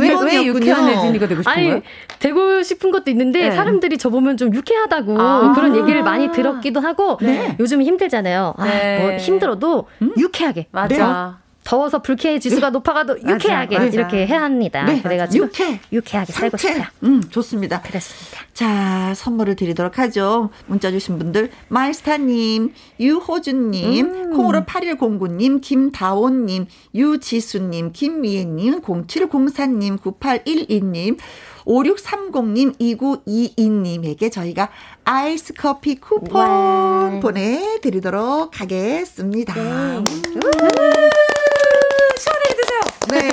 왜, 왜 유쾌한 혜진이가 되고 싶은 거예요? 되고 싶은 것도 있는데 네. 사람들이 저 보면 좀 유쾌하다고 아~ 그런 얘기를 많이 들었기도 하고 네. 요즘 힘들잖아요. 아, 네. 뭐 힘들어도 음? 유쾌하게. 맞아. 더워서 불쾌 지수가 네. 높아가도 유쾌하게 맞아, 맞아. 이렇게 해야 합니다. 네. 그래가지고 유쾌, 유쾌하게 살고 싶어요. 음, 좋습니다. 그렇습니다. 자, 선물을 드리도록 하죠. 문자 주신 분들 마이스타님, 유호준님, 음. 콩으로 8109님, 김다온님, 유지수님, 김미애님, 0704님, 9812님, 5630님, 2922님에게 저희가 아이스 커피 쿠폰 와. 보내드리도록 하겠습니다. 네. 음. 네.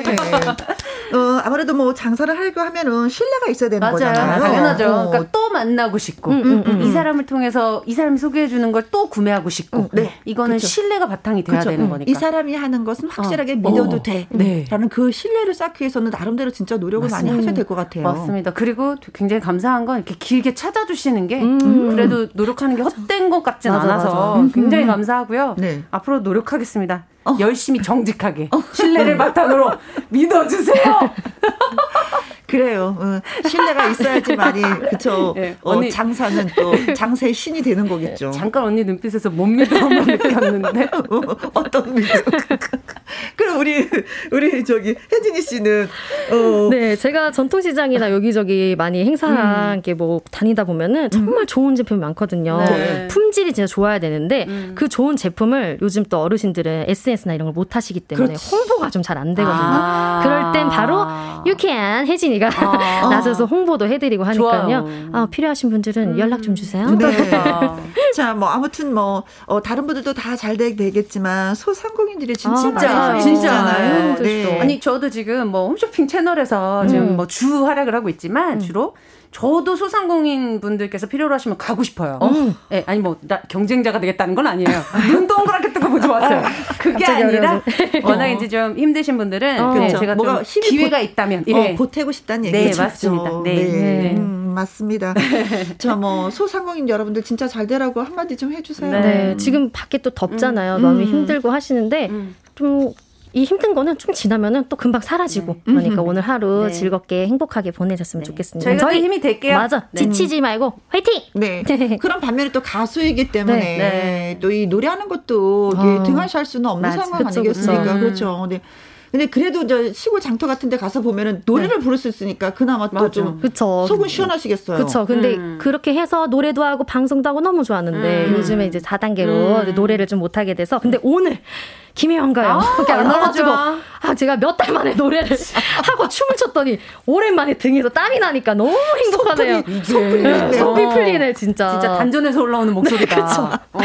어, 아무래도 뭐 장사를 하려고 하면은 신뢰가 있어야 되는 맞아요. 거잖아요. 당연하죠. 어. 그러니까 또 만나고 싶고, 음, 음, 음. 이 사람을 통해서 이 사람이 소개해 주는 걸 또 구매하고 싶고, 음, 네. 이거는 그쵸. 신뢰가 바탕이 돼야 그쵸. 되는 거니까. 이 사람이 하는 것은 확실하게 어. 믿어도 어. 돼. 네. 라는 그 신뢰를 쌓기 위해서는 나름대로 진짜 노력을 맞습니다. 많이 하셔야 될 것 같아요. 맞습니다. 그리고 굉장히 감사한 건 이렇게 길게 찾아주시는 게 음. 그래도 노력하는 게 헛된 것 같진 맞아, 않아서 맞아. 굉장히 감사하고요. 네. 앞으로 노력하겠습니다. 어. 열심히 정직하게 어. 신뢰를 바탕으로 믿어주세요. 그래요. 어, 신뢰가 있어야지만이 그쵸. 네, 어, 언니 장사는 또 장사의 신이 되는 거겠죠. 네, 잠깐 언니 눈빛에서 못 믿어만 느꼈는데 어, 떤 믿음? 그럼 우리 우리 저기 혜진이 씨는 어. 네 제가 전통시장이나 여기저기 많이 행사한 음. 뭐 다니다 보면은 정말 음. 좋은 제품이 많거든요. 네. 품질이 진짜 좋아야 되는데 음. 그 좋은 제품을 요즘 또 어르신들은 SNS나 이런 걸 못 하시기 때문에 그렇지. 홍보가 좀 잘 안 되거든요. 아. 그럴 땐 바로 유쾌한 혜진이 저희가 아. 나서서 홍보도 해드리고 하니까요. 아, 필요하신 분들은 음. 연락 좀 주세요. 네. 자, 뭐 아무튼 뭐 어, 다른 분들도 다 잘 되겠지만 소상공인들이 진짜 아, 진짜잖아요. 네. 아 니 저도 지금 뭐 홈쇼핑 채널에서 음. 지금 뭐 주 활약을 하고 있지만 음. 주로 저도 소상공인 분들께서 필요로 하시면 가고 싶어요. 어. 네, 아니 뭐 나 경쟁자가 되겠다는 건 아니에요. 눈 동그랗게 뜨고 보지 마세요. 그게 아니라 워낙 이제 좀 힘드신 분들은 어, 네, 제가 좀 기회가 보, 있다면 예. 어, 보태고 싶다는 얘기죠. 네, 맞습니다. 네. 네. 네. 음, 맞습니다. 저 뭐 소상공인 여러분들 진짜 잘 되라고 한마디 좀 해주세요. 네. 네. 지금 밖에 또 덥잖아요. 음. 너무 힘들고 하시는데 음. 좀 이 힘든 거는 좀 지나면은 또 금방 사라지고 네. 그러니까 오늘 하루 네. 즐겁게 행복하게 보내셨으면 네. 좋겠습니다. 저희가 저희 힘이 될게요. 맞아. 네. 지치지 말고 화이팅. 네. 그런 반면에 또 가수이기 때문에 네. 네. 또이 노래하는 것도 어. 등한시할 수는 없는 맞아. 상황 그쵸, 아니겠습니까? 그쵸. 그렇죠. 네. 근데 그래도 저 시골 장터 같은 데 가서 보면은 노래를 네. 부를 수 있으니까 그나마 또 좀 속은 시원하시겠어요. 그렇죠. 근데 음. 그렇게 해서 노래도 하고 방송도 하고 너무 좋았는데 음. 요즘에 이제 4단계로 음. 노래를 좀 못 하게 돼서 근데 오늘 김혜영가요. 아, 얼마나 좋아. 아 제가 몇 달 만에 노래를 하고 춤을 췄더니 오랜만에 등에서 땀이 나니까 너무 행복하네요. 소풀이, 소풀이 풀리네 진짜. 진짜 단전에서 올라오는 목소리다. 네, 그렇죠. 어.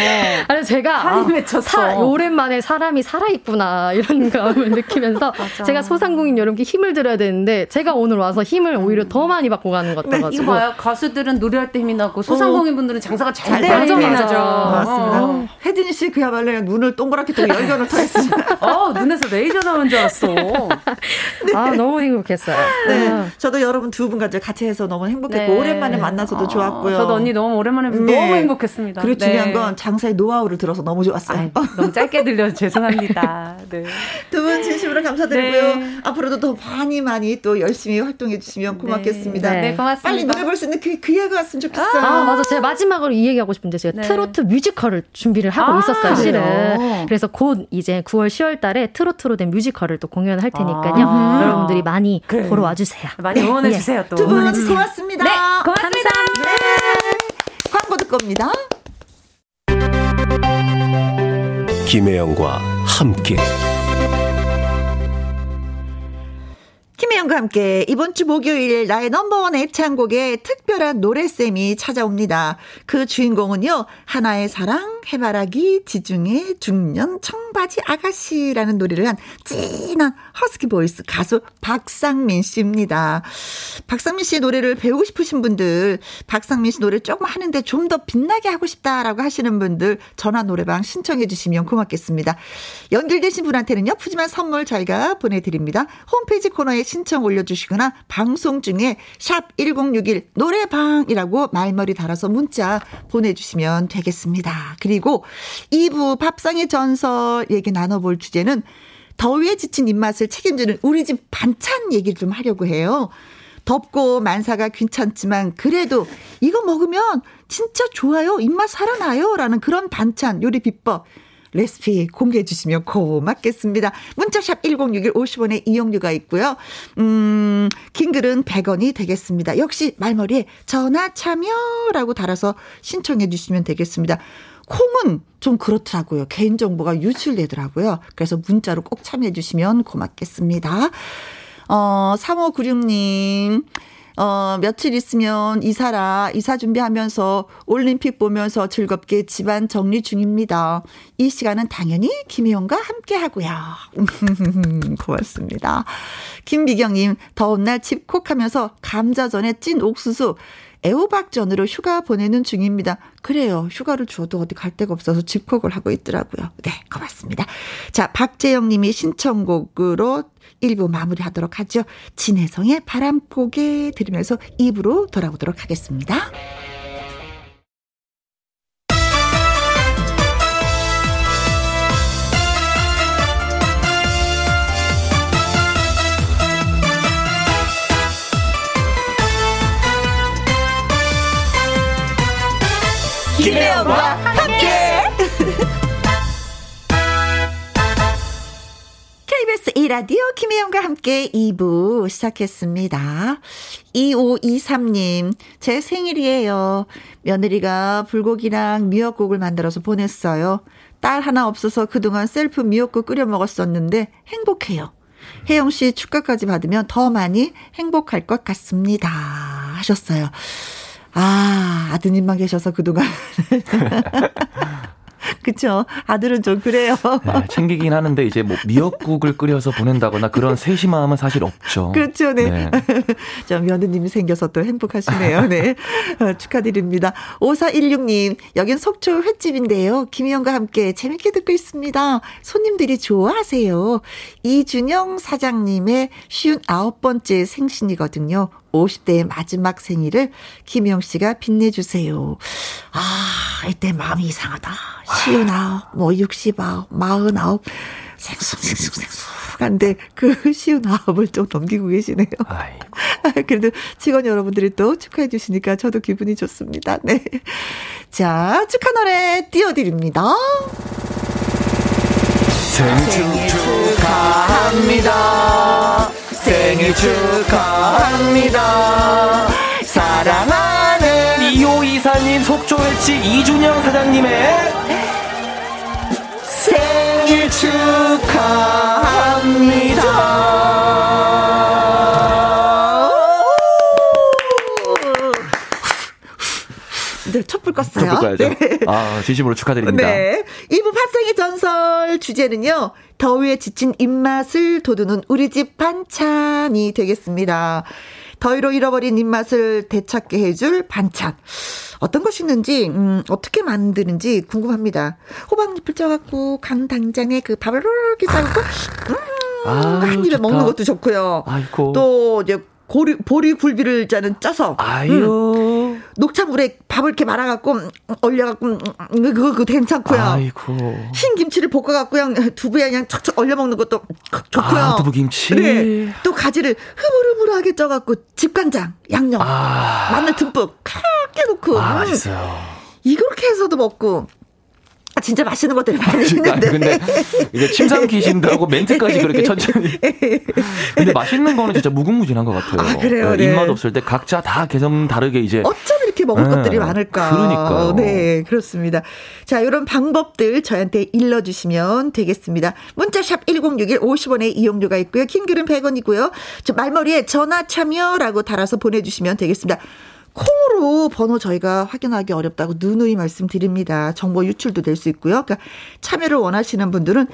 아니 제가 맺혔어. 사, 오랜만에 사람이 살아 있구나 이런 감을 느끼면서 제가 소상공인 여러분께 힘을 드려야 되는데 제가 오늘 와서 힘을 오히려 더 많이 받고 가는 것 같아가지고. 네, 이거 봐요. 가수들은 노래할 때 힘이 나고 소상공인 분들은 장사가 잘 돼야 힘이 나죠. 맞습니다. 어. 혜진 씨 그야말로 눈을 동그랗게 뜨고 열변을 토했어요. 어 눈에서 레이저 나온 줄 알았어. 네. 아 너무 행복했어요. 네, 아. 저도 여러분 두 분과 같이 해서 너무 행복했고 네. 오랜만에 만나서도 아, 좋았고요. 저도 언니 너무 오랜만에 네. 너무 행복했습니다. 그리고 중요한 건 장사의 노하우를 들어서 너무 좋았어요. 아이, 너무 짧게 들려서 죄송합니다. 네. 두 분 진심으로 감사드리고요. 앞으로도 더 많이 많이 또 열심히 활동해 주시면 고맙겠습니다. 네, 고맙습니다. 빨리 노래 볼 수 있는 그, 그 얘기가 왔으면 좋겠어요. 아, 맞아. 제가 마지막으로 이 얘기하고 싶은데 제가 트로트 뮤지컬을 준비를 하고 아, 있었어요, 실은. 그래서 곧 이제 9월 10월 달에 트로트로 된 뮤지컬을 또 공연할 테니까요. 아, 여러분들이 많이 그래. 보러 와 주세요. 많이 응원해 주세요, 또. 두분 고맙습니다. 네, 고맙습니다. 네. 광고 듣고 옵니다. 김혜영과 함께. 김혜영과 함께 이번 주 목요일 나의 넘버원 애창곡에 특별한 노래쌤이 찾아옵니다. 그 주인공은요, 하나의 사랑, 해바라기, 지중해, 중년, 청바지 아가씨라는 노래를 한 찐한 허스키 보이스 가수 박상민 씨입니다. 박상민 씨의 노래를 배우고 싶으신 분들, 박상민 씨 노래 조금 하는데 좀 더 빛나게 하고 싶다라고 하시는 분들 전화 노래방 신청해 주시면 고맙겠습니다. 연결되신 분한테는요, 푸짐한 선물 저희가 보내드립니다. 홈페이지 코너에 신청 올려주시거나 방송 중에 샵 1061 노래방이라고 말머리 달아서 문자 보내주시면 되겠습니다. 그리고 2부 밥상의 전설 얘기 나눠볼 주제는 더위에 지친 입맛을 책임지는 우리 집 반찬 얘기를 좀 하려고 해요. 덥고 만사가 귀찮지만 그래도 이거 먹으면 진짜 좋아요. 입맛 살아나요. 라는 그런 반찬 요리 비법 레시피 공개해 주시면 고맙겠습니다. 문자샵 1061 50원의 이용료가 있고요. 음, 긴 글은 100원이 되겠습니다. 역시 말머리에 전화 참여라고 달아서 신청해 주시면 되겠습니다. 콩은 좀 그렇더라고요. 개인정보가 유출되더라고요. 그래서 문자로 꼭 참여해 주시면 고맙겠습니다. 어, 3596님. 어, 며칠 있으면 이사라, 이사 준비하면서 올림픽 보면서 즐겁게 집안 정리 중입니다. 이 시간은 당연히 김희영과 함께 하고요. 고맙습니다. 김미경님, 더운 날 집콕 하면서 감자전에 찐 옥수수, 애호박전으로 휴가 보내는 중입니다. 그래요. 휴가를 줘도 어디 갈 데가 없어서 집콕을 하고 있더라고요. 네, 고맙습니다. 자, 박재영 님이 신청곡으로 1부 마무리하도록 하죠. 진혜성의 바람고개 들으면서 2부로 돌아오도록 하겠습니다. 김혜영과 2라디오 김혜영과 함께 2부 시작했습니다. 2523님, 제 생일이에요. 며느리가 불고기랑 미역국을 만들어서 보냈어요. 딸 하나 없어서 그동안 셀프 미역국 끓여 먹었었는데 행복해요. 혜영 씨 축가까지 받으면 더 많이 행복할 것 같습니다. 하셨어요. 아, 아드님만 계셔서 그동안. 그쵸. 아들은 좀 그래요. 네, 챙기긴 하는데 이제 뭐 미역국을 끓여서 보낸다거나 그런 세심함은 사실 없죠. 그렇죠. 네. 네. 자, 며느님이 생겨서 또 행복하시네요. 네. 어, 축하드립니다. 5416님, 여긴 속초 횟집인데요. 김희영과 함께 재밌게 듣고 있습니다. 손님들이 좋아하세요. 이준영 사장님의 쉬운 아홉 번째 생신이거든요. 50대의 마지막 생일을 김영 씨가 빛내주세요. 아, 이때 마음이 이상하다. 시은 아홉, 뭐 육십 아홉, 마흔 아홉, 생숭생숭생숭한데 그 시은 아홉을 좀 넘기고 계시네요. 아이고. 그래도 직원 여러분들이 또 축하해 주시니까 저도 기분이 좋습니다. 네. 자, 축하 노래 띄워드립니다. 생일 축하합니다. 생일 축하합니다. 사랑하는 이호 이사님 속초 횟집 이준영 사장님의 생일 축하합니다. 촛불 꺼야죠. 네. 아, 진심으로 축하드립니다. 네. 2부 팝상의 전설 주제는요. 더위에 지친 입맛을 돋우는 우리 집 반찬이 되겠습니다. 더위로 잃어버린 입맛을 되찾게 해줄 반찬. 어떤 것이 있는지, 음, 어떻게 만드는지 궁금합니다. 호박잎을 쪄갖고 강 당장에 그 밥을 이렇게 싸고, 음, 아, 한 입에 좋다. 먹는 것도 좋고요. 아이고. 또 이제 고리, 보리 굴비를 짜는 쪄서. 아유. 음, 녹차물에 밥을 이렇게 말아갖고, 음, 얼려갖고, 음, 그거, 그거 괜찮고요. 아이고. 흰 김치를 볶아갖고, 그냥 두부에 그냥 척척 얼려 먹는 것도 좋고요. 아, 두부김치. 네. 또 가지를 흐물흐물하게 쪄갖고, 집간장, 양념, 아. 마늘 듬뿍, 크게 넣고. 아, 맛있어요. 이렇게 해서도 먹고, 아, 진짜 맛있는 것들이 많이 있는데. 근데 이제 침 삼키신다고 멘트까지 그렇게 천천히. 근데 맛있는 거는 진짜 무궁무진한 것 같아요. 아, 그래요. 네. 입맛 없을 때 각자 다 개성 다르게 이제. 어쩜 이렇게 먹을 네. 것들이 많을까. 그러니까요. 네, 그렇습니다. 자, 이런 방법들 저한테 일러주시면 되겠습니다. 문자샵 1061 50원의 이용료가 있고요. 킹글은 100원이고요. 저 말머리에 전화 참여라고 달아서 보내주시면 되겠습니다. 콩으로 번호 저희가 확인하기 어렵다고 누누이 말씀드립니다. 정보 유출도 될 수 있고요. 그러니까 참여를 원하시는 분들은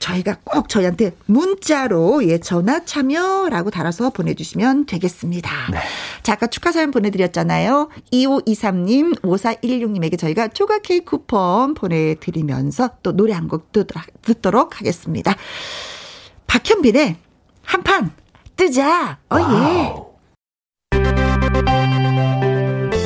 저희가 꼭 저희한테 문자로 예 전화 참여라고 달아서 보내주시면 되겠습니다. 네. 자 아까 축하 사연 보내드렸잖아요. 2523님 5416님에게 저희가 조각 케이크 쿠폰 보내드리면서 또 노래 한 곡 듣도록 하겠습니다. 박현빈의 한판 뜨자. 어예.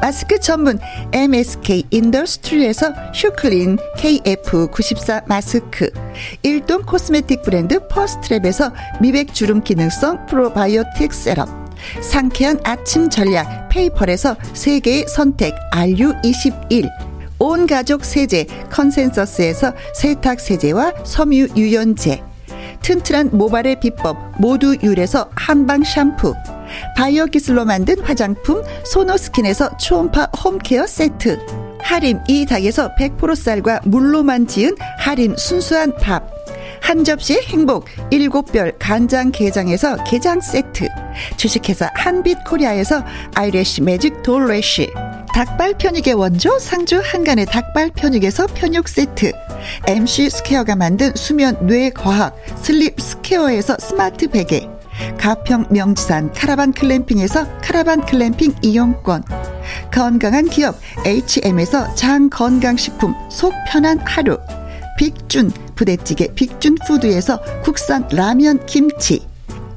마스크 전문 MSK 인더스트리에서 슈클린 KF94 마스크. 일동 코스메틱 브랜드 퍼스트랩에서 미백 주름 기능성 프로바이오틱 셋업. 상쾌한 아침 전략 페이펄에서 세계의 선택 RU21. 온 가족 세제 컨센서스에서 세탁 세제와 섬유 유연제. 튼튼한 모발의 비법 모두 유래서 한방 샴푸. 바이오 기술로 만든 화장품 소노스킨에서 초음파 홈케어 세트. 하림 e닭에서 100% 쌀과 물로만 지은 하림 순수한 밥. 한 접시 행복 일곱 별 간장 게장에서 게장 세트. 주식회사 한빛 코리아에서 eyelash magic 돌래쉬. 닭발 편육의 원조 상주 한간의 닭발 편육에서 편육 세트. MC 스퀘어가 만든 수면 뇌 과학 슬립 스퀘어에서 스마트 베개. 가평 명지산 카라반 글램핑에서 카라반 글램핑 이용권. 건강한 기업 HM에서 장 건강식품 속 편한 하루. 빅준 부대찌개 빅준 푸드에서 국산 라면 김치.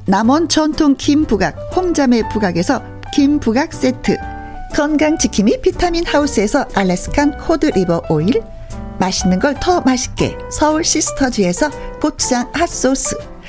남원 전통 김부각 홍자매 부각에서 김부각 세트. 건강지킴이 비타민 하우스에서 Alaskan cod liver oil. 맛있는 걸 더 맛있게 서울 시스터즈에서 고추장 핫소스.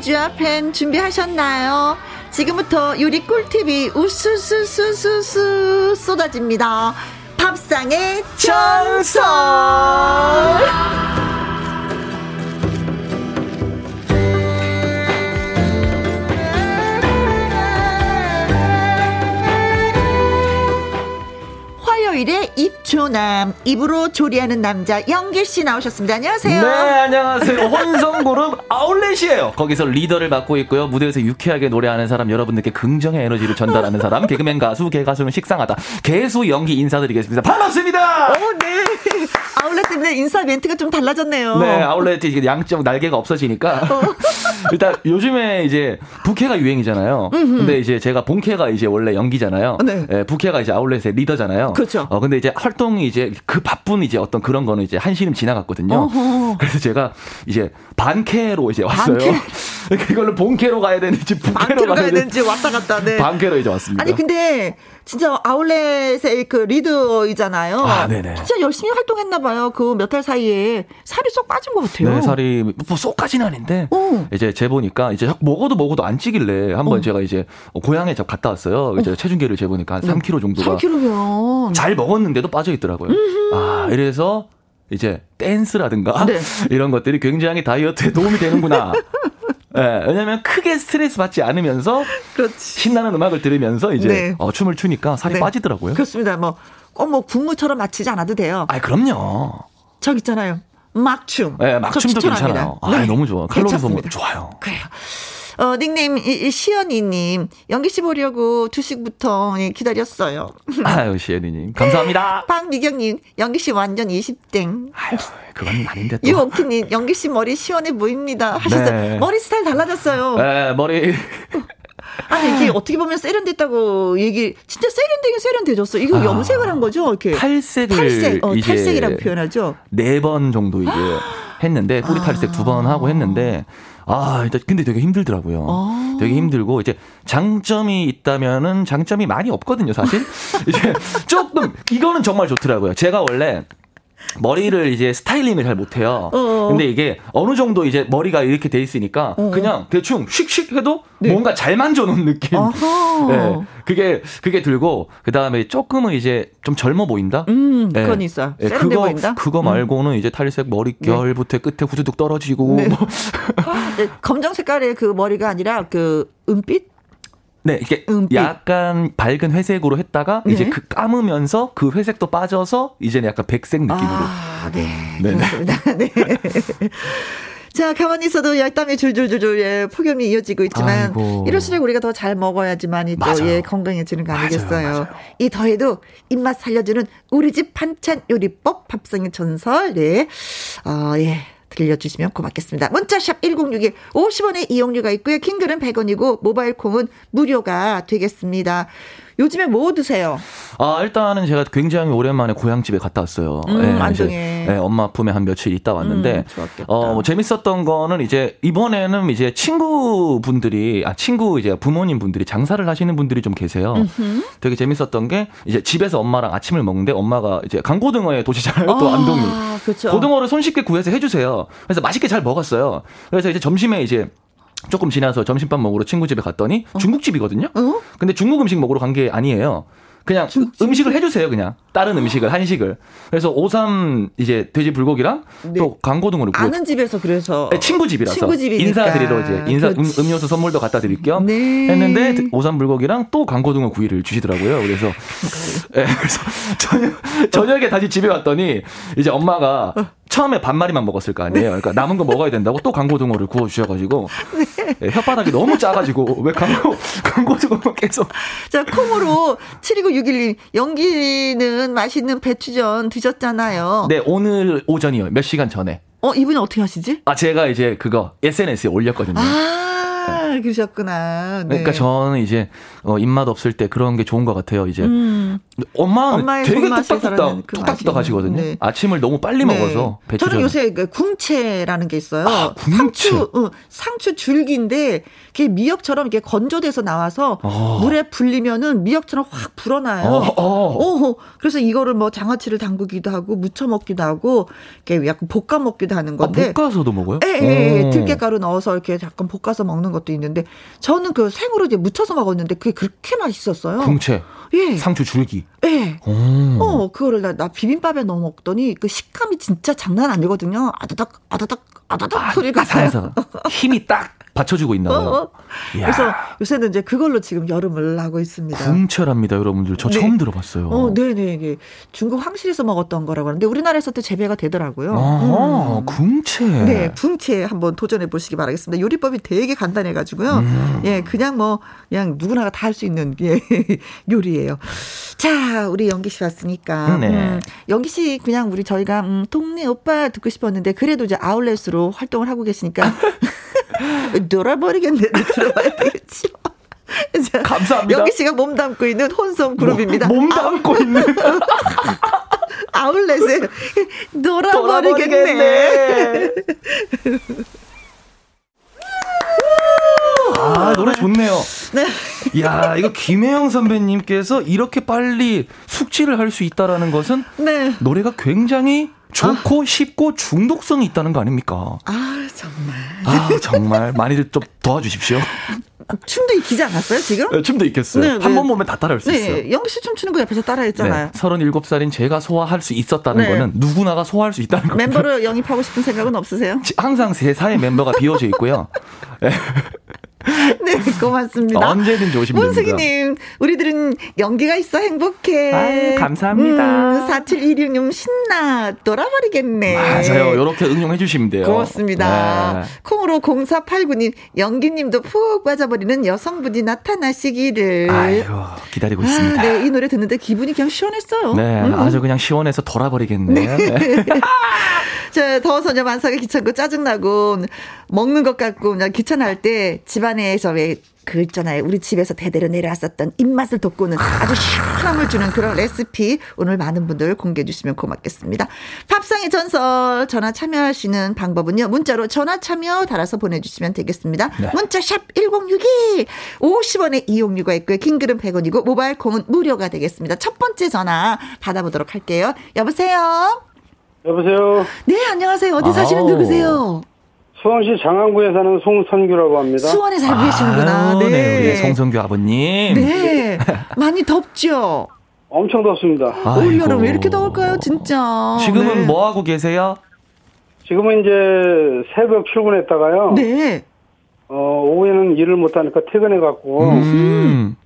메모주와 펜 준비하셨나요? 지금부터 유리 꿀팁이 우수수수수수 쏟아집니다. 밥상의 전설! 일요일에 입조남 입으로 조리하는 남자 영길 씨 나오셨습니다. 안녕하세요. 네, 안녕하세요. 혼성 그룹 아울렛이에요. 거기서 리더를 맡고 있고요. 무대에서 유쾌하게 노래하는 사람, 여러분들께 긍정의 에너지를 전달하는 사람, 개그맨 가수, 개가수는 식상하다. 개수 연기 인사드리겠습니다. 반갑습니다. 오, 네. 아울렛 때문에 인사 멘트가 좀 달라졌네요. 네, 아울렛이 양쪽 날개가 없어지니까. 어. 일단 요즘에 이제 부캐가 유행이잖아요. 근데 이제 제가 본캐가 이제 원래 연기잖아요. 네. 네 부캐가 이제 아울렛의 리더잖아요. 그렇죠. 어 근데 이제 활동이 이제 그 바쁜 이제 어떤 그런 거는 이제 한시름 지나갔거든요. 어허. 그래서 제가 이제 반캐로 이제 왔어요. 반캐? 이걸로 본캐로 가야 되는지 부캐로 가야 되는지 왔다 갔다. 네. 반캐로 이제 왔습니다. 아니 근데 진짜 아울렛의 그 리더이잖아요. 아, 네네. 진짜 열심히 활동했나 봐요. 그 몇 달 사이에 살이 쏙 빠진 것 같아요. 네, 살이 뭐 쏙까지는 아닌데 어. 이제 재보니까 이제 먹어도 먹어도 안 찌길래 한번 어. 제가 이제 고향에 저 갔다 왔어요. 이제 어. 체중계를 재보니까 한 3kg 정도가 3kg면 잘 먹었는데도 빠져 있더라고요. 음흠. 아, 이래서 이제 댄스라든가 네. 이런 것들이 굉장히 다이어트에 도움이 되는구나. 네, 왜냐면 크게 스트레스 받지 않으면서 그렇지. 신나는 음악을 들으면서 이제 네. 어, 춤을 추니까 살이 네. 빠지더라고요. 그렇습니다. 뭐, 꼭뭐 군무처럼 맞추지 않아도 돼요. 아, 그럼요. 저기 있잖아요. 막춤. 네, 막춤도 괜찮아요. 아, 네. 너무 좋아. 칼로리 소모 좋아요. 그래요. 어, 닉네임 이, 시연이님 연기 씨 보려고 2시부터 기다렸어요. 아유 시연이님 감사합니다. 박미경님 연기 씨 완전 20땡. 아유 그건 아닌데 또. 유옥희님 연기 씨 머리 시원해 보입니다. 하셨어요. 네. 머리 스타일 달라졌어요. 네 머리. 아니 이게 어떻게 보면 세련됐다고 얘기 진짜 세련되긴 세련되졌어. 이거 아, 염색을 한 거죠? 이렇게 탈색을 탈색, 어, 탈색이라고 표현하죠. 네 번 정도 이제 했는데 뿌리 탈색 두번 하고 했는데 아, 일단 근데 되게 힘들더라고요. 아. 되게 힘들고 이제 장점이 있다면은 장점이 많이 없거든요, 사실. 이제 조금 이거는 정말 좋더라고요. 제가 원래 머리를 이제 스타일링을 잘 못해요. 어 근데 이게 어느 정도 이제 머리가 이렇게 돼 있으니까 어 그냥 대충 씩씩 해도 네. 뭔가 잘 만져놓은 느낌. 네. 그게 그게 들고 그 다음에 조금은 이제 좀 젊어 보인다. 음, 네. 그건 있어. 네. 그거 보인다? 그거 음. 말고는 음. 이제 탈색 머릿결부터 네. 끝에 후두둑 떨어지고. 네. 뭐. 네, 검정 색깔의 그 머리가 아니라 그 은빛 네, 이게 은빛. 약간 밝은 회색으로 했다가 네. 이제 그 감으면서 그 회색도 빠져서 이제는 약간 백색 느낌으로. 아, 네. 네. 그렇습니다. 네. 자, 가만히 있어도 얄땀이 줄줄줄줄 예, 폭염이 이어지고 있지만 아이고. 이럴수록 우리가 더 잘 먹어야지만이 또 예, 건강해지는 거 아니겠어요. 맞아요, 맞아요. 이 더해도 입맛 살려주는 우리 집 반찬 요리법 밥상의 전설. 네. 어, 예. 들려주시면 고맙겠습니다. 문자샵 1061 50원의 이용료가 있고요. 킹글은 100원이고 모바일 콩은 무료가 되겠습니다. 요즘에 뭐 드세요? 아, 일단은 제가 굉장히 오랜만에 고향집에 갔다 왔어요. 음, 네, 안동에. 네, 엄마 품에 한 며칠 있다 왔는데, 음, 어, 뭐 재밌었던 거는 이제 이번에는 이제 친구분들이, 아, 친구 이제 부모님 분들이 장사를 하시는 분들이 좀 계세요. 음흠. 되게 재밌었던 게 이제 집에서 엄마랑 아침을 먹는데 엄마가 이제 강고등어의 도시잖아요. 또 아, 안동이. 그렇죠. 고등어를 손쉽게 구해서 해주세요. 그래서 맛있게 잘 먹었어요. 그래서 이제 점심에 이제 조금 지나서 점심밥 먹으러 친구 집에 갔더니 어? 중국집이거든요. 어? 근데 중국 음식 먹으러 간 게 아니에요. 그냥 중국집? 음식을 해주세요, 그냥. 다른 음식을, 한식을. 그래서 오삼 이제 돼지 불고기랑 네. 또 강고등어를 구워. 아는 집에서 그래서. 네, 친구 집이라서. 친구 집이니까. 인사드리러 이제 인사, 음, 음료수 선물도 갖다 드릴 겸 네. 했는데 오삼 불고기랑 또 강고등어 구이를 주시더라고요. 그래서, 네, 그래서 저녁, 저녁에 다시 집에 왔더니 이제 엄마가 처음에 반마리만 먹었을 거 아니에요. 그러니까 남은 거 먹어야 된다고 또 강고등어를 구워 주셔가지고 네. 네, 혓바닥이 너무 작아지고 왜 강고 강고등어 계속. 자 콩으로 72961님 연기는 맛있는 배추전 드셨잖아요. 네 오늘 오전이요. 몇 시간 전에. 어 이분이 어떻게 하시지? 아 제가 이제 그거 SNS에 올렸거든요. 아. 네. 그러셨구나. 네. 그러니까 저는 이제 어, 입맛 없을 때 그런 게 좋은 것 같아요. 이제 음. 엄마는 되게 뚝딱뚝딱 그 뚝딱뚝딱 하시거든요. 네. 아침을 너무 빨리 네. 먹어서 배추 저는 요새 그 궁채라는 게 있어요. 아, 상추, 어, 상추 줄기인데 그게 미역처럼 이렇게 건조돼서 나와서 어. 물에 불리면은 미역처럼 확 불어나요. 어, 어. 그래서 이거를 뭐 장아찌를 담그기도 하고 무쳐 먹기도 하고 이렇게 약간 볶아 먹기도 하는 건데. 아, 볶아서도 먹어요? 예, 예, 예. 들깨가루 넣어서 이렇게 약간 볶아서 먹는 것도 있는데 저는 그 생으로 이제 무쳐서 먹었는데 그게 그렇게 맛있었어요. 궁채. 예. 상추 줄기. 예. 오. 어, 그거를 나, 나 비빔밥에 넣어 먹더니 그 식감이 진짜 장난 아니거든요. 아다닥, 아다닥, 아다닥 아, 소리가 살서 힘이 딱 받쳐주고 있나 봐요. 어, 어. 그래서 요새는 이제 그걸로 지금 여름을 하고 있습니다. 궁철합니다, 여러분들. 저 네. 처음 들어봤어요. 어, 네네. 네. 중국 황실에서 먹었던 거라고 하는데 우리나라에서도 재배가 되더라고요. 아, 음. 궁채. 네, 궁채 한번 도전해 보시기 바라겠습니다. 요리법이 되게 간단해 가지고요. 음. 예, 그냥 뭐 그냥 누구나가 다 할 수 있는 예, 요리예요. 자, 우리 연기 씨 왔으니까. 네. 음, 연기 씨 그냥 우리 저희가 음, 동네 오빠 듣고 싶었는데 그래도 이제 아울렛으로 활동을 하고 계시니까. 놀아버리겠네. 들어봐야 되겠죠. 감사합니다. 영기 씨가 몸 담고 있는 혼성 그룹입니다. 몸, 담고 있는. 아울렛에 놀아버리겠네. 아, 노래 좋네요. 네. 야, 이거 김혜영 선배님께서 이렇게 빨리 숙지를 할 수 있다라는 것은 네. 노래가 굉장히 좋고 아. 쉽고 중독성이 있다는 거 아닙니까? 아 정말. 아 정말 많이들 좀 도와주십시오. 춤도 익히지 않았어요 지금? 네, 춤도 익혔어요. 네, 한번 네. 보면 다 따라할 수 네, 있어요. 영씨 춤추는 거 옆에서 따라했잖아요. 네, 37살인 제가 소화할 수 있었다는 네. 거는 누구나가 소화할 수 있다는 거예요. 멤버를 영입하고 싶은 생각은 없으세요? 항상 제 사의 멤버가 비워져 있고요. 네. 네, 고맙습니다. 언제든 조심됩니다. 문승희님, 우리들은 연기가 있어 행복해. 아유, 감사합니다. 음, 4716님, 신나. 돌아버리겠네. 맞아요. 이렇게 응용해 주시면 돼요. 고맙습니다. 네. 콩으로 0489님, 연기님도 푹 빠져버리는 여성분이 나타나시기를. 아유, 기다리고 있습니다. 아, 네, 이 노래 듣는데 기분이 그냥 시원했어요. 네, 음. 아주 그냥 시원해서 돌아버리겠네. 네. 네. 자, 더워서 만사가 귀찮고 짜증나고 먹는 것 같고 그냥 귀찮을 때 집안에서 왜 그 있잖아요. 우리 집에서 대대로 내려왔었던 입맛을 돋구는 아주 시원함을 주는 그런 레시피 오늘 많은 분들 공개해 주시면 고맙겠습니다. 밥상의 전설 전화 참여하시는 방법은요. 문자로 전화 참여 달아서 보내주시면 되겠습니다. 네. 문자 샵 1061, 50원의 이용료가 있고요. 킹글은 100원이고 모바일 콩은 무료가 되겠습니다. 첫 번째 전화 받아보도록 할게요. 여보세요? 여보세요. 네, 안녕하세요. 어디 사시는 누구세요? 수원시 장안구에 사는 송선규라고 합니다. 수원에 살고 계시는구나. 네. 네, 송선규 아버님. 네. 많이 덥죠? 엄청 덥습니다. 올 여름 왜 이렇게 더울까요, 진짜? 지금은 네. 뭐 하고 계세요? 지금은 이제 새벽 출근했다가요. 네. 어, 오후에는 일을 못하니까 퇴근해갖고. 음.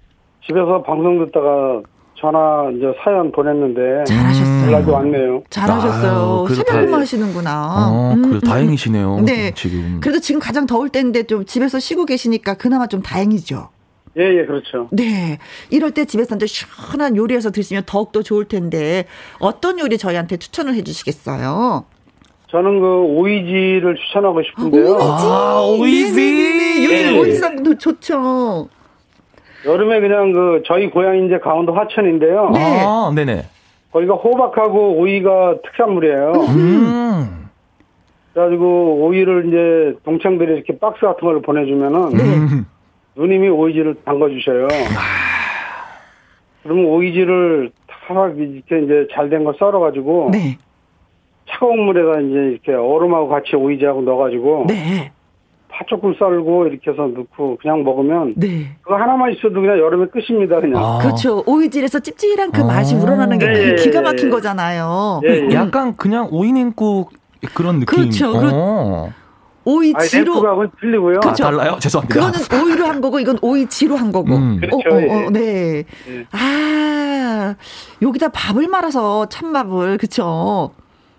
집에서 방송 듣다가 전화 이제 사연 보냈는데 잘하셨어요. 연락이 왔네요. 잘하셨어요. 새벽 근무 하시는구나. 어, 음. 그래 다행이시네요. 네. 지금. 그래도 지금 가장 더울 때인데 좀 집에서 쉬고 계시니까 그나마 좀 다행이죠. 예, 예, 그렇죠. 네. 이럴 때 집에서 이제 시원한 요리해서 드시면 더욱더 좋을 텐데 어떤 요리 저희한테 추천을 해 주시겠어요? 저는 그 오이지를 추천하고 싶은데요. 아, 오이지. 아, 오이지. 요즘 네. 오이지도 좋죠. 여름에 그냥 그 저희 고향 이제 강원도 화천인데요. 네. 아, 네네. 거기가 호박하고 오이가 특산물이에요. 음. 그래가지고 오이를 이제 동창들이 이렇게 박스 같은 걸 보내주면은 네. 누님이 오이지를 담가 주셔요. 그러면 오이지를 탁 이렇게 이제 잘된거 썰어가지고 네. 차가운 물에다 이제 이렇게 얼음하고 같이 오이지하고 넣어가지고 네. 파 조금 썰고 이렇게 해서 넣고 그냥 먹으면 네. 그거 하나만 있어도 그냥 여름에 끝입니다 그냥. 아. 그렇죠. 오이질에서 찝찝한 그 아. 맛이 우러나는 게 네. 기가 막힌 거잖아요. 네. 약간 그냥 오이 냉국 그런 느낌. 그렇죠. 어. 오이지로 냉국하고는 틀리고요. 그렇죠. 아, 달라요? 죄송합니다. 그거는 오이로 한 거고 이건 오이지로 한 거고. 음. 그렇죠. 어, 어, 어, 네. 네. 아 여기다 밥을 말아서 찬밥을 그렇죠.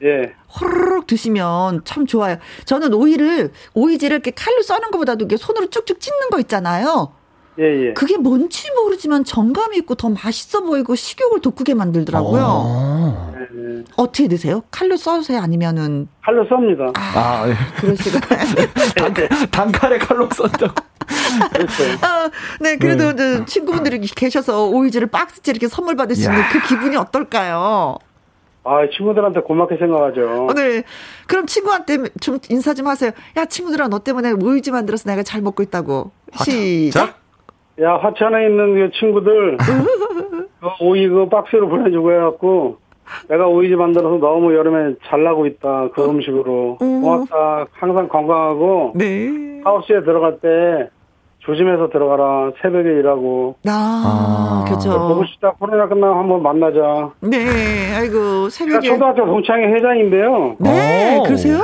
예. 호로록 드시면 참 좋아요. 저는 오이를 오이지를 이렇게 칼로 써는 것보다도 이게 손으로 쭉쭉 찢는 거 있잖아요. 예, 예. 그게 뭔지 모르지만 정감이 있고 더 맛있어 보이고 식욕을 돋구게 만들더라고요. 어. 어떻게 드세요? 칼로 써세요? 아니면은 칼로 썹니다. 아, 아 예. 그러시고 단, 칼에 칼로 썼다고. 그렇죠. 아, 네, 그래도 네. 친구분들이 계셔서 오이지를 박스째 이렇게 선물 받으시는 그 기분이 어떨까요? 아, 친구들한테 고맙게 생각하죠. 어, 네. 그럼 친구한테 좀 인사 좀 하세요. 야, 친구들아, 너 때문에 오이지 만들어서 내가 잘 먹고 있다고. 시작. 야, 하천에 있는 그 친구들, 그 오이 그 박스로 보내주고 해갖고, 내가 오이지 만들어서 너무 여름에 잘 나고 있다. 그 음식으로. 음. 고맙다. 항상 건강하고. 네. 하우스에 들어갈 때 조심해서 들어가라. 새벽에 일하고. 아, 아 그죠. 보고 싶다. 코로나 끝나면 한번 만나자. 네, 아이고, 새벽에. 초등학교 동창회 회장인데요. 네, 오. 그러세요?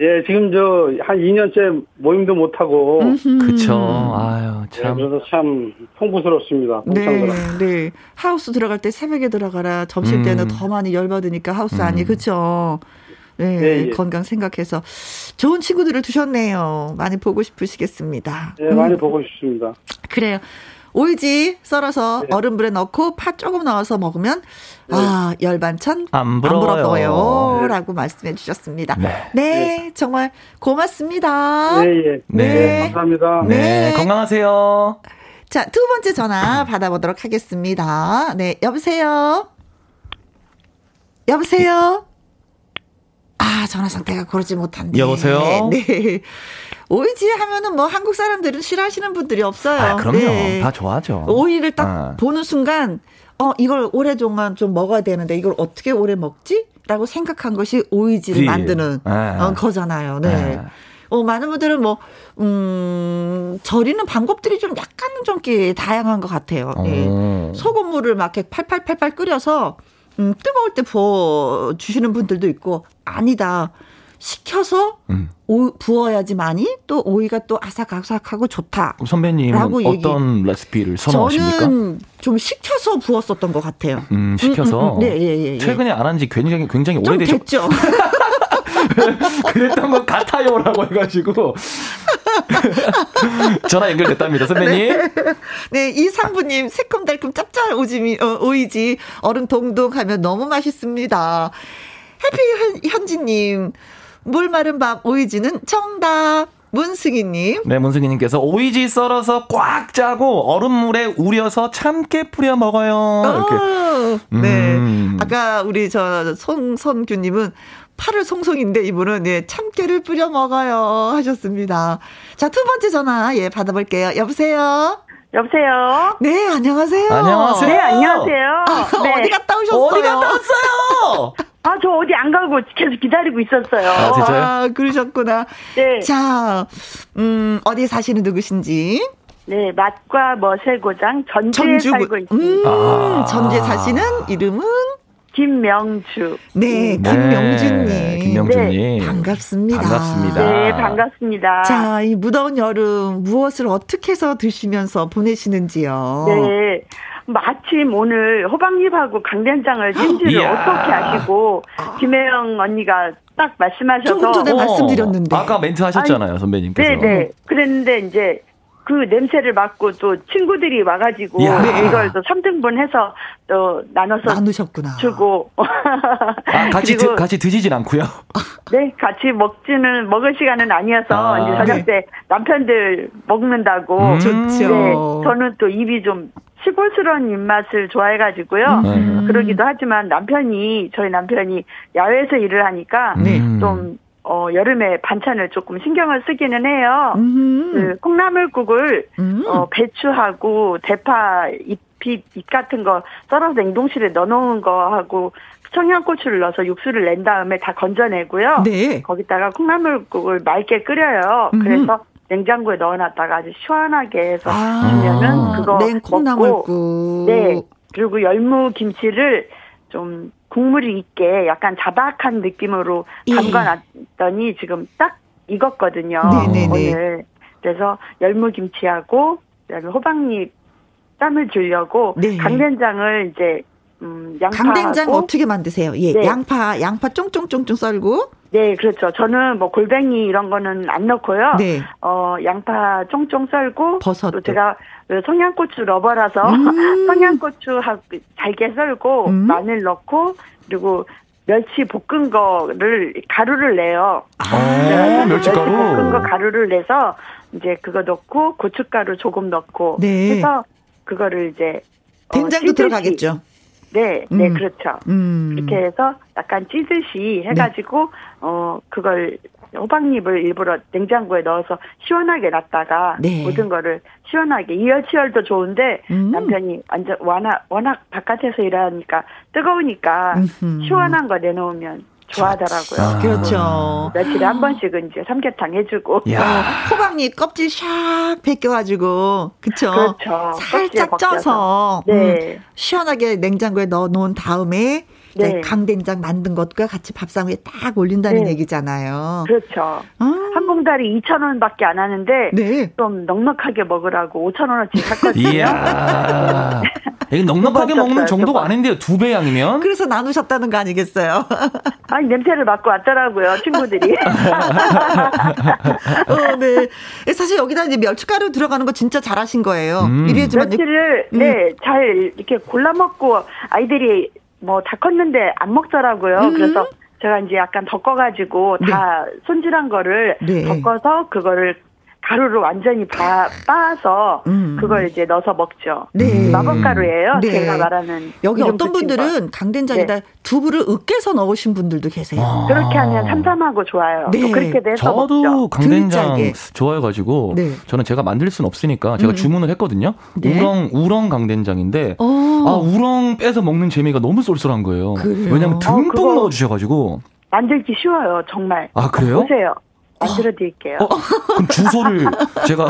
예, 지금 저 한 2년째 모임도 못 하고. 그쵸. 아유 참. 네, 그래서 참 송구스럽습니다. 네, 네. 하우스 들어갈 때 새벽에 들어가라. 점심 때는 음. 더 많이 열받으니까 하우스 안이 음. 그쵸. 네, 예, 예. 건강 생각해서 좋은 친구들을 두셨네요. 많이 보고 싶으시겠습니다. 네, 많이 음. 보고 싶습니다. 그래요. 오이지 썰어서 네. 얼음물에 넣고 파 조금 넣어서 먹으면 네. 아 열반찬 안 부러워요. 네. 라고 말씀해 주셨습니다. 네. 네. 정말 고맙습니다. 네, 예. 네. 네. 감사합니다. 네, 건강하세요. 자, 두 번째 전화 받아보도록 하겠습니다. 네, 여보세요? 여보세요? 아, 전화 상태가 그러지 못한데. 여보세요? 네. 오이지 하면은 뭐 한국 사람들은 싫어하시는 분들이 없어요. 아, 그럼요. 네. 다 좋아하죠. 오이를 딱 아. 보는 순간 어, 이걸 오래동안 좀 먹어야 되는데 이걸 어떻게 오래 먹지? 라고 생각한 것이 오이지를 만드는 네. 어, 거잖아요. 네. 네. 어, 많은 분들은 뭐, 음, 절이는 방법들이 좀 약간은 좀 다양한 것 같아요. 네. 소금물을 막 이렇게 팔팔팔팔 끓여서, 음, 뜨거울 때 부어 주시는 분들도 있고, 아니다. 식혀서 음. 오, 부어야지만이 또 오이가 또 아삭아삭하고 좋다. 선배님은 어떤. 레시피를 선호하십니까? 저는 좀 식혀서 부었었던 것 같아요. 음, 식혀서. 음, 음, 음. 네, 예, 예, 예. 최근에 안 한 지 굉장히 굉장히 오래되셨죠. 그랬던 것 같아요라고 해가지고 전화 연결됐답니다, 선배님. 네, 네 이상부님 새콤달콤 짭짤 오지미 어, 오이지 얼음 동동 하면 너무 맛있습니다. 해피 현지님 물 마른 밥 오이지는 정답. 문승희님. 네, 문승희님께서 오이지 썰어서 꽉 짜고 얼음물에 우려서 참깨 뿌려 먹어요. 이렇게. 어, 네. 음. 아까 우리 저 송선규님은 팔을 송송인데 이분은 예, 참깨를 뿌려 먹어요 하셨습니다. 자, 두 번째 전화 예, 받아볼게요. 여보세요? 여보세요? 네, 안녕하세요. 안녕하세요. 네, 안녕하세요. 아, 네. 어디 갔다 오셨어요? 어디 갔다 왔어요? 아, 저 어디 안 가고 계속 기다리고 있었어요. 아, 진짜요? 아, 그러셨구나. 네. 자, 음, 어디 사시는 누구신지? 네, 맛과 멋의 고장 전주에 전주, 살고 있습니다. 음, 아. 전주에 사시는 이름은? 김명주. 네, 네, 김명주님. 김명주님. 네, 반갑습니다. 반갑습니다. 네, 반갑습니다. 자, 이 무더운 여름 무엇을 어떻게 해서 드시면서 보내시는지요? 네. 마침 오늘 호박잎하고 강된장을 찜질을 어떻게 하시고 김혜영 언니가 딱 말씀하셔서 조금 전에 어, 말씀드렸는데 아까 멘트 하셨잖아요 아니, 선배님께서. 네네. 그랬는데 이제 그 냄새를 맡고 또 친구들이 와가지고 네. 이걸 또 3등분 해서 또 나눠서 나누셨구나. 주고 아, 같이 드, 같이 드시진 않고요. 네, 같이 먹지는 먹을 시간은 아니어서 아, 이제 저녁 네. 때 남편들 먹는다고. 음, 좋죠. 네, 저는 또 입이 좀 시골스러운 입맛을 좋아해가지고요. 음. 그러기도 하지만 남편이 저희 남편이 야외에서 일을 하니까 네. 좀 어, 여름에 반찬을 조금 신경을 쓰기는 해요. 음. 그 콩나물국을 음. 어, 배추하고 대파 잎, 잎 같은 거 썰어서 냉동실에 넣어놓은 거 하고 청양고추를 넣어서 육수를 낸 다음에 다 건져내고요. 네. 거기다가 콩나물국을 맑게 끓여요. 음. 그래서 냉장고에 넣어놨다가 아주 시원하게 해서 아. 주면은 그거 먹고 네 그리고 열무 김치를 좀 국물이 있게 약간 자박한 느낌으로 예. 담가놨더니 지금 딱 익었거든요. 네네네. 오늘 그래서 열무김치하고 호박잎 쌈을 주려고 네. 강된장을 이제 음, 양파 강된장 어떻게 만드세요? 예, 네. 양파 양파 쫑쫑쫑쫑 썰고. 네, 그렇죠. 저는 뭐 골뱅이 이런 거는 안 넣고요. 네. 어, 양파 쫑쫑 썰고 버섯 또 제가 성냥고추 러버라서 음. 성냥고추하고 잘게 썰고 음. 마늘 넣고 그리고 멸치 볶은 거를 가루를 내요. 아, 멸치 가루. 멸치 볶은 거 가루를 내서 이제 그거 넣고 고춧가루 조금 넣고 네. 해서 그거를 이제 어, 된장도 어, 들어가겠죠. 네, 네, 음. 그렇죠. 음. 이렇게 해서 약간 찌듯이 해가지고, 네. 어, 그걸 호박잎을 일부러 냉장고에 넣어서 시원하게 놨다가 네. 모든 거를 시원하게 이열치열도 좋은데 음. 남편이 완전 워낙 워낙 바깥에서 일하니까 뜨거우니까 음흠. 시원한 거 내놓으면 좋아하더라고요. 아. 그렇죠. 며칠에 한 번씩은 이제 삼계탕 해주고. 야. 어, 호박잎 껍질 샥 벗겨가지고, 그쵸? 그렇죠. 살짝 쪄서, 네. 음, 시원하게 냉장고에 넣어 놓은 다음에, 네. 강된장 만든 것과 같이 밥상 위에 딱 올린다는 네. 얘기잖아요. 그렇죠. 아. 한 봉다리 2천 원밖에 안 하는데 네. 좀 넉넉하게 먹으라고 5천 원어치 샀거든요. 이야. 이게 넉넉하게 먹는 정도가 아닌데요. 두 배 양이면. 그래서 나누셨다는 거 아니겠어요? 아니 냄새를 맡고 왔더라고요 친구들이. 어, 네. 사실 여기다 이제 멸치가루 들어가는 거 진짜 잘하신 거예요. 음. 이래지만 멸치를 음. 네잘 이렇게 골라 먹고 아이들이 뭐 다 컸는데 안 먹더라고요. 음. 그래서 제가 이제 약간 덮어가지고 네. 다 손질한 거를 네. 덮어서 그거를 가루를 완전히 바, 빻아서 음. 그걸 이제 넣어서 먹죠. 네. 마법가루예요. 네. 제가 말하는 여기 어떤 분들은 강된장에다 네. 두부를 으깨서 넣으신 분들도 계세요. 아. 그렇게 하면 삼삼하고 좋아요. 네. 그렇게 내서 저도 먹죠. 강된장 좋아해가지고 네. 저는 제가 만들 수는 없으니까 제가 음. 주문을 했거든요. 네. 우렁 우렁 강된장인데 오. 어. 아 우렁 빼서 먹는 재미가 너무 쏠쏠한 거예요. 그래요? 왜냐하면 듬뿍 어, 넣어주셔가지고 만들기 쉬워요, 정말. 아 그래요? 보세요. 만들어 드릴게요. 어, 그럼 주소를 제가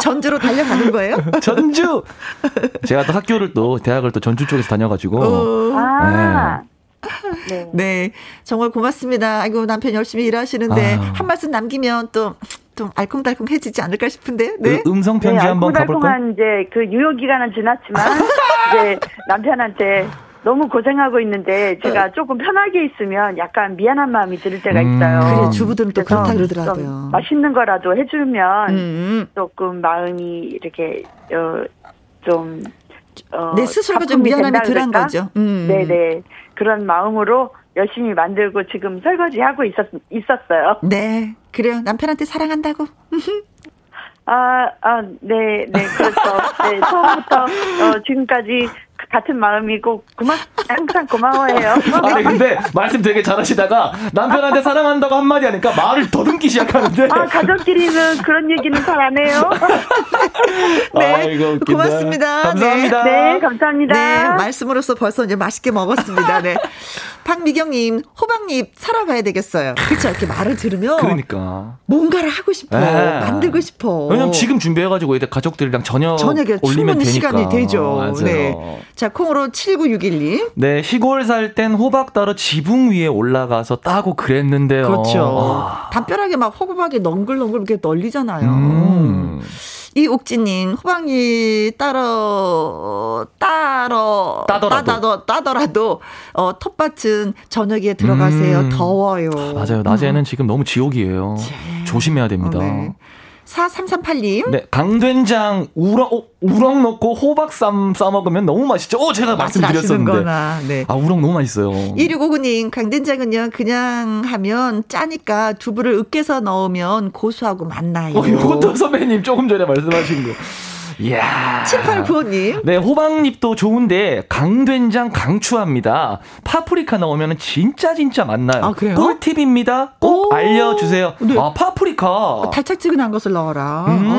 전주로 달려가는 거예요? 전주. 제가 또 학교를 또 대학을 또 전주 쪽에서 다녀가지고. 어. 아. 네. 네. 정말 고맙습니다. 아이고 남편 열심히 일하시는데 아. 한 말씀 남기면 또. 좀 알콩달콩 해지지 않을까 싶은데. 네. 그 음성 편지 네, 한번 가볼까요? 알콩달콩한 이제 그 유효 기간은 지났지만 이제 남편한테 너무 고생하고 있는데 제가 네. 조금 편하게 있으면 약간 미안한 마음이 들 때가 음. 있어요. 음, 그래 주부들은 또 그렇다 그러더라고요. 맛있는 거라도 해주면 음. 조금 마음이 이렇게 어, 좀 어, 내 스스로가 좀 미안함이 덜한 거죠. 음. 네네 그런 마음으로 열심히 만들고 지금 설거지 하고 있었 있었어요. 네 그래요 남편한테 사랑한다고. 아, 아, 네, 네, 그렇죠. 네, 처음부터, 어, 지금까지 같은 마음이고 고마 항상 고마워해요. 아니 근데 말씀 되게 잘하시다가 남편한테 사랑한다고 한마디 하니까 말을 더듬기 시작하는데. 아 가족끼리는 그런 얘기는 잘 안 해요. 네, 아이고, 고맙습니다. 감사합니다. 네, 네, 감사합니다. 네, 말씀으로서 벌써 이제 맛있게 먹었습니다. 네. 박미경님 호박잎 사러 가야 되겠어요. 그렇죠. 이렇게 말을 들으면 그러니까 뭔가를 하고 싶어, 네. 만들고 싶어. 왜냐면 지금 준비해가지고 이제 가족들이랑 저녁 저녁에 올리면 되니까. 시간이 되죠. 맞아요. 네. 자 콩으로 7961님. 네 시골 살 땐 호박 따러 지붕 위에 올라가서 따고 그랬는데요. 그렇죠. 아. 담벼락에 막 호박이 넝글넝글 이렇게 널리잖아요. 음. 이옥지님 호박이 따러 따러 따더라도 따더, 따더라도 어 텃밭은 저녁에 들어가세요. 음. 더워요. 맞아요. 낮에는 음. 지금 너무 지옥이에요. 제... 조심해야 됩니다. 어, 네. 4338님. 네, 강된장 우렁 어, 우렁 넣고 호박쌈 싸 먹으면 너무 맛있죠. 어, 제가 말씀드렸었는데. 네. 아, 우렁 너무 맛있어요. 1659님, 강된장은요, 그냥 하면 짜니까 두부를 으깨서 넣으면 고소하고 맛나요. 어, 이것도 선배님 조금 전에 말씀하신 거. 이야. 7895님. 네, 호박잎도 좋은데 강된장 강추합니다. 파프리카 넣으면 진짜 진짜 맛나요. 아, 그래요? 꿀팁입니다. 꼭 오. 알려주세요. 네. 아, 파프리카. 달짝지근한 것을 넣어라. 음.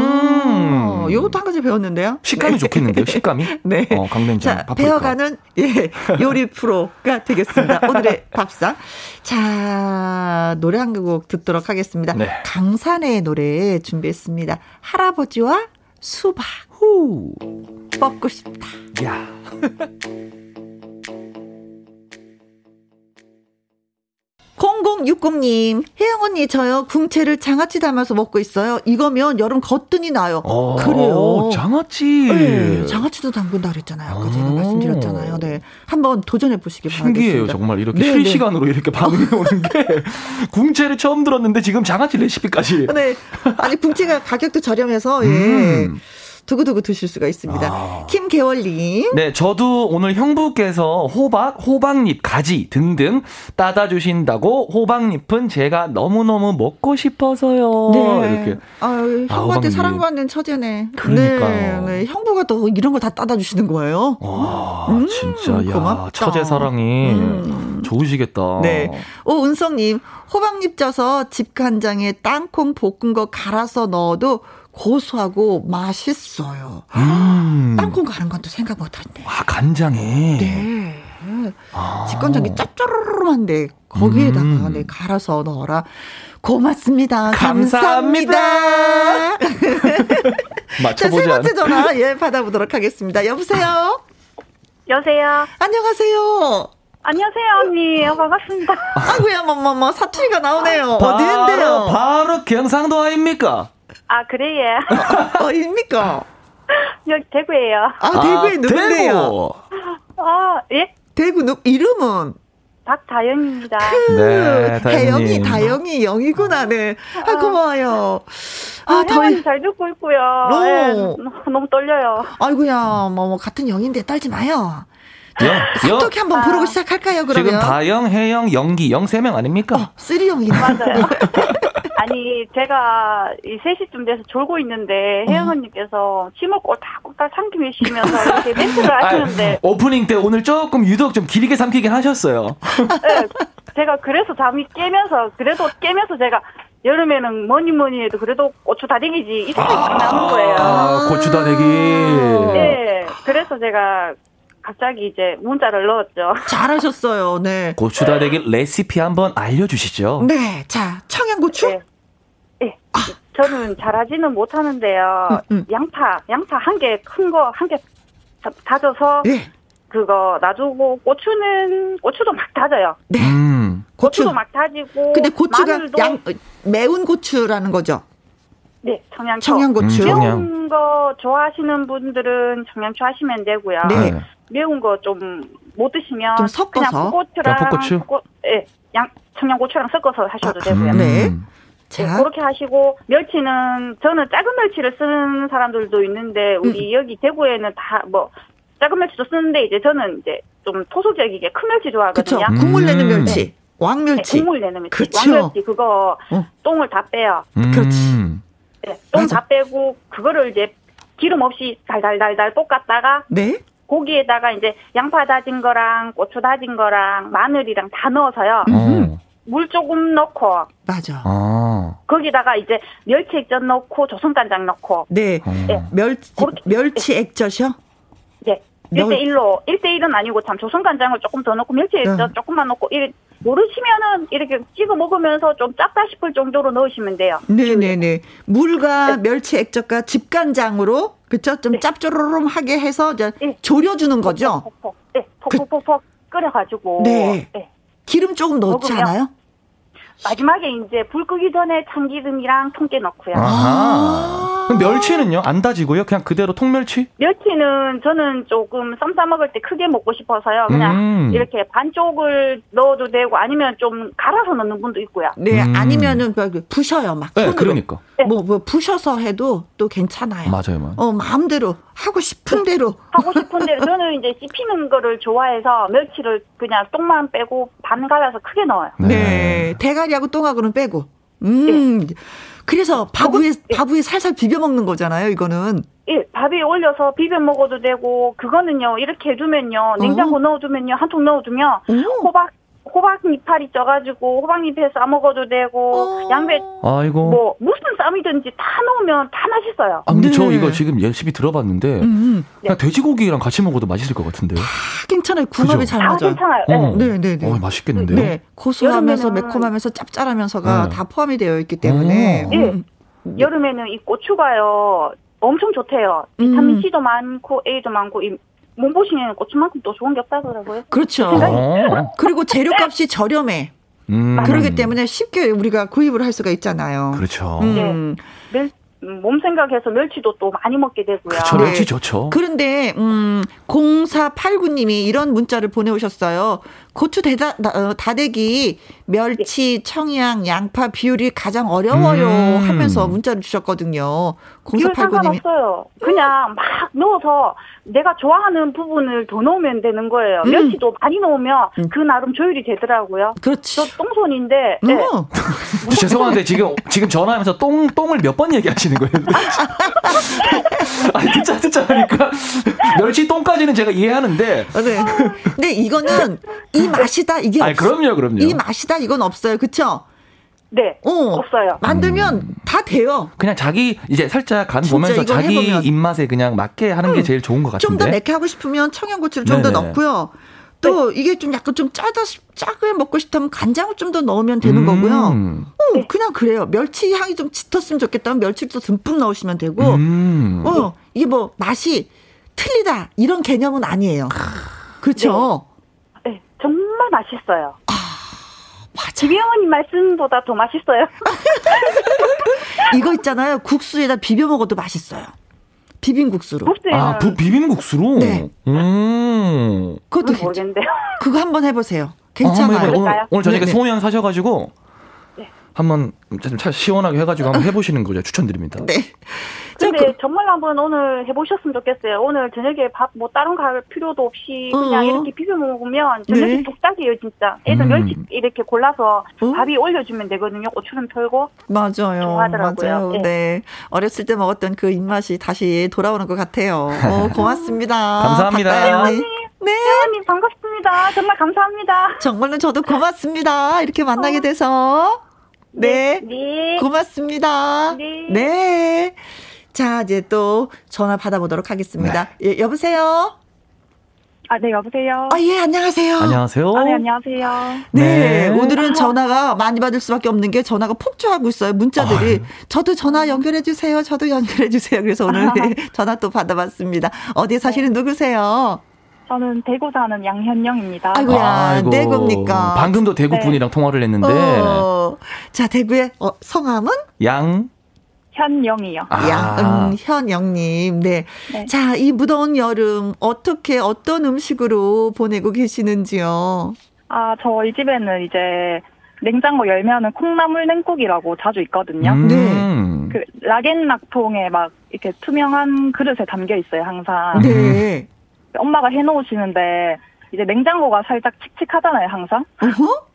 아, 이것도 한 가지 배웠는데요. 식감이 네. 좋겠는데요, 식감이? 네. 어, 강된장. 자, 파프리카. 배워가는 예, 요리 프로가 되겠습니다. 오늘의 밥상. 자, 노래 한 곡 듣도록 하겠습니다. 네. 강산의 노래 준비했습니다. 할아버지와 수박. 후. 먹고 싶다. 야. 공공육공님 혜영 언니 저요 궁채를 장아찌 담아서 먹고 있어요. 이거면 여름 거뜬히 나요. 어, 그래요. 장아찌. 네, 장아찌도 담근다 그랬잖아요. 아까 제가 어. 말씀드렸잖아요. 네, 한번 도전해 보시기 바랍니다. 신기해요, 정말 이렇게 네, 실시간으로 네. 이렇게 반응이 오는 게 궁채를 처음 들었는데 지금 장아찌 레시피까지. 네, 아니 궁채가 가격도 저렴해서 예. 음. 두고두고 드실 수가 있습니다. 아. 김계월님. 네, 저도 오늘 형부께서 호박, 호박잎, 가지 등등 따다 주신다고 호박잎은 제가 너무너무 먹고 싶어서요. 네. 이렇게. 아유, 형부한테 아, 사랑받는 처제네. 그러니까요. 네, 네. 형부가 또 이런 거 다 따다 주시는 거예요. 와, 음, 진짜 야, 고맙다. 처제 사랑이 음. 좋으시겠다. 네. 오, 은성님, 호박잎 쪄서 집간장에 땅콩 볶은 거 갈아서 넣어도 고소하고 맛있어요. 음. 땅콩 가는 건 또 생각 못한데. 아, 간장에? 네. 아. 직간장이 짭조름한데 거기에다가 음. 네, 갈아서 넣어라. 고맙습니다. 감사합니다. 감사합니다. 자, 세 번째 전화 예 받아보도록 하겠습니다. 여보세요. 여보세요. 안녕하세요. 안녕하세요, 언니. 반갑습니다. 아이고야, 뭐, 뭐, 뭐, 사투리가 나오네요. 바로, 어디인데요? 바로 경상도 아닙니까? 아, 그래요? 어입니까? 여기 대구예요. 아, 대구에 아, 누군데요? 대구. 아, 예? 대구 누, 이름은? 박다영입니다. 네, 다영이, 다영이 영이구나, 네. 아, 아. 고마워요. 아, 아 더... 잘 듣고 있고요. 어. 네, 너무 떨려요. 아이고야, 뭐, 뭐, 같은 영인데 떨지 마요. 영, 어떻게 한번 부르고 아. 시작할까요, 그러면? 지금 다영, 혜영, 영기, 영 세 명 아닙니까? 어, 쓰리영이 맞아요. 아니, 제가 이 3시쯤 돼서 졸고 있는데, 혜영 어. 언니께서 침을 꼴딱꼴딱 삼키시면서 이렇게 멘트를 하시는데. 아니, 오프닝 때 오늘 조금 유독 좀 길게 삼키긴 하셨어요. 네. 제가 그래서 잠이 깨면서, 그래도 깨면서 제가 여름에는 뭐니 뭐니 해도 그래도 고추 다대기지 이 생각이 아, 나는 거예요. 아, 고추 다대기. 네. 그래서 제가 갑자기 이제 문자를 넣었죠. 잘하셨어요. 네. 고추다대기 레시피 한번 알려주시죠. 네. 자, 청양고추? 네. 네. 아. 저는 잘하지는 못하는데요. 음, 음. 양파, 양파 한 개, 큰 거 한 개 다져서 네. 그거 놔두고 고추는 고추도 막 다져요. 네. 음. 고추도 막 다지고. 근데 고추가 양 매운 고추라는 거죠? 네, 청양초. 청양고추. 음, 매운 거 좋아하시는 분들은 청양초 하시면 되고요. 네. 매운 거 좀 못 드시면 좀 섞어서 그냥 풋고추랑 풋고추? 풋고, 예, 양 청양고추랑 섞어서 하셔도 아, 되고요. 네. 네. 자. 그렇게 하시고 멸치는 저는 작은 멸치를 쓰는 사람들도 있는데 우리 음. 여기 대구에는 다 뭐 작은 멸치도 쓰는데 이제 저는 이제 좀 토속적이게 큰 멸치 좋아하거든요. 그쵸. 국물 내는 멸치. 네. 왕멸치. 네, 국물 내는 멸치. 그쵸. 왕멸치 그거 어. 똥을 다 빼요. 음. 그렇지. 네, 똥 다 빼고 그거를 이제 기름 없이 달달달달 볶았다가 네? 고기에다가 이제 양파 다진 거랑 고추 다진 거랑 마늘이랑 다 넣어서요. 음. 물 조금 넣고 맞아. 아. 거기다가 이제 멸치 액젓 넣고 조선간장 넣고 네. 네. 멸치 멸치 액젓이요? 네. 1대1로 1대1은 아니고 참 조선간장을 조금 더 넣고 멸치 액젓 네. 조금만 넣고 이 모르시면은 이렇게 찍어 먹으면서 좀 짭다 싶을 정도로 넣으시면 돼요. 네네네. 물과 네. 멸치 액젓과 집간장으로 그쵸? 좀 네. 짭조름하게 해서 이제 네. 졸여주는 거죠. 퍽퍽. 네, 퍽퍽퍽퍽 그, 끓여가지고. 네. 네. 기름 조금 넣지 않아요? 마지막에 이제 불 끄기 전에 참기름이랑 통깨 넣고요. 아. 그럼 멸치는요? 안 다지고요? 그냥 그대로 통멸치? 멸치는 저는 조금 쌈싸 먹을 때 크게 먹고 싶어서요. 그냥 음. 이렇게 반쪽을 넣어도 되고 아니면 좀 갈아서 넣는 분도 있고요. 네, 음. 아니면은 뭐 부셔요, 막. 네, 그러니까. 뭐, 뭐 부셔서 해도 또 괜찮아요. 맞아요, 맞아요. 어, 마음대로 하고 싶은 네. 대로. 하고 싶은 대로. 저는 이제 씹히는 거를 좋아해서 멸치를 그냥 똥만 빼고 반 갈아서 크게 넣어요. 네. 네. 대가리하고 똥하고는 빼고. 음. 네. 그래서 밥 위에, 예. 밥 위에 살살 비벼 먹는 거잖아요, 이거는. 예, 밥 위에 올려서 비벼 먹어도 되고, 그거는요, 이렇게 해두면요, 냉장고 어. 넣어두면요, 한 통 넣어두면, 오. 호박 호박 이파리 쪄가지고 호박잎에 싸 먹어도 되고 어. 양배 아이고 뭐 무슨 쌈이든지 다 넣으면 다 맛있어요. 아 근데 네. 저 이거 지금 열심히 들어봤는데 음. 음. 그냥 네. 돼지고기랑 같이 먹어도 맛있을 것 같은데요. 아, 괜찮아요. 궁합이 잘 맞아요. 괜찮아요. 어. 네, 네, 네. 어, 맛있겠는데요. 네, 고소하면서 매콤하면서 짭짤하면서가 네. 다 포함이 되어 있기 때문에. 네. 음. 여름에는 이 고추가요 엄청 좋대요. 비타민 음. C도 많고 A도 많고 이 몸보신에는 고추만큼 또 좋은 게 없다더라고요. 그렇죠. 어. 그리고 재료값이 저렴해. 음. 그러기 때문에 쉽게 우리가 구입을 할 수가 있잖아요. 그렇죠. 음. 네. 몸 생각해서 멸치도 또 많이 먹게 되고요. 그렇죠. 멸치 네. 좋죠. 그런데 음 0489님이 이런 문자를 보내오셨어요. 고추 대다, 어, 다대기, 멸치, 네. 청양, 양파 비율이 가장 어려워요 음. 하면서 문자를 주셨거든요. 0489님이. 없어요. 그냥 막 넣어서 내가 좋아하는 부분을 더 넣으면 되는 거예요. 음. 멸치도 많이 넣으면 음. 그 나름 조율이 되더라고요. 그렇지. 저 똥손인데. 네. 어. 죄송한데 지금 지금 전화하면서 똥 똥을 몇 번 얘기하시는 거예요? 아니 듣자 듣자 하니까 멸치 똥까지는 제가 이해하는데. 아, 네. 근데 이거는 이 맛이다 이게. 아 그럼요 그럼요. 이 맛이다 이건 없어요 그렇죠? 네. 어, 없어요. 만들면 음. 다 돼요. 그냥 자기 이제 살짝 간 보면서 자기 해보면. 입맛에 그냥 맞게 하는 게 음. 제일 좋은 것 같은데. 좀 더 매게 하고 싶으면 청양고추를 좀 더 넣고요. 또 네. 이게 좀 약간 좀 짜다 짜게 먹고 싶다면 간장을 좀 더 넣으면 되는 음. 거고요. 어, 네. 그냥 그래요. 멸치 향이 좀 짙었으면 좋겠다면 멸치도 듬뿍 넣으시면 되고. 음. 어, 이게 뭐 맛이 틀리다 이런 개념은 아니에요. 그렇죠. 네. 정말 맛있어요. 아, 맞아. 김혜원님 말씀보다 더 맛있어요. 이거 있잖아요. 국수에다 비벼 먹어도 맛있어요. 비빔국수로. 아, 부, 비빔국수로? 네. 음. 그것도 모르겠는데요. 그거 한번 해보세요. 괜찮아요. 어, 오늘, 오늘 저녁에 네, 네. 소면 사셔가지고 네. 한번 좀 시원하게 해가지고 한번 해보시는 거죠. 추천드립니다. 네. 근데 그, 정말 한번 오늘 해보셨으면 좋겠어요. 오늘 저녁에 밥 뭐 다른 갈 필요도 없이 그냥 어. 이렇게 비벼 먹으면 저녁이 네. 독딱이에요 진짜. 애들 음. 멸치 이렇게 골라서 어? 밥이 올려주면 되거든요. 고추는 털고. 맞아요. 좋아하더라고요. 맞아요. 네. 네. 어렸을 때 먹었던 그 입맛이 다시 돌아오는 것 같아요. 어, 고맙습니다. 감사합니다. 네. 네. 회원님 반갑습니다. 정말 감사합니다. 정말로 저도 고맙습니다. 이렇게 만나게 어. 돼서. 네. 네. 고맙습니다. 네. 네. 자, 이제 또 전화 받아보도록 하겠습니다. 네. 예, 여보세요? 아, 네, 여보세요? 아, 예, 안녕하세요. 안녕하세요. 아, 네, 안녕하세요. 네, 네. 오늘은 전화가 많이 받을 수밖에 없는 게 전화가 폭주하고 있어요. 문자들이. 아. 저도 전화 연결해주세요. 저도 연결해주세요. 그래서 오늘 전화 또 받아봤습니다. 어디에 사시는 네. 누구세요? 저는 대구 사는 양현영입니다. 아이고야, 아이고. 대구입니까? 방금도 대구 분이랑 네. 통화를 했는데. 어. 자, 대구의 어, 성함은? 양. 현영이요. 아. 야, 음, 현영님. 네. 네. 자, 이 무더운 여름 어떻게 어떤 음식으로 보내고 계시는지요? 아, 저희 집에는 이제 냉장고 열면은 콩나물 냉국이라고 자주 있거든요. 음. 네. 그 락앤락통에 막 이렇게 투명한 그릇에 담겨 있어요, 항상. 네. 엄마가 해놓으시는데 이제 냉장고가 살짝 칙칙하잖아요, 항상. 어허?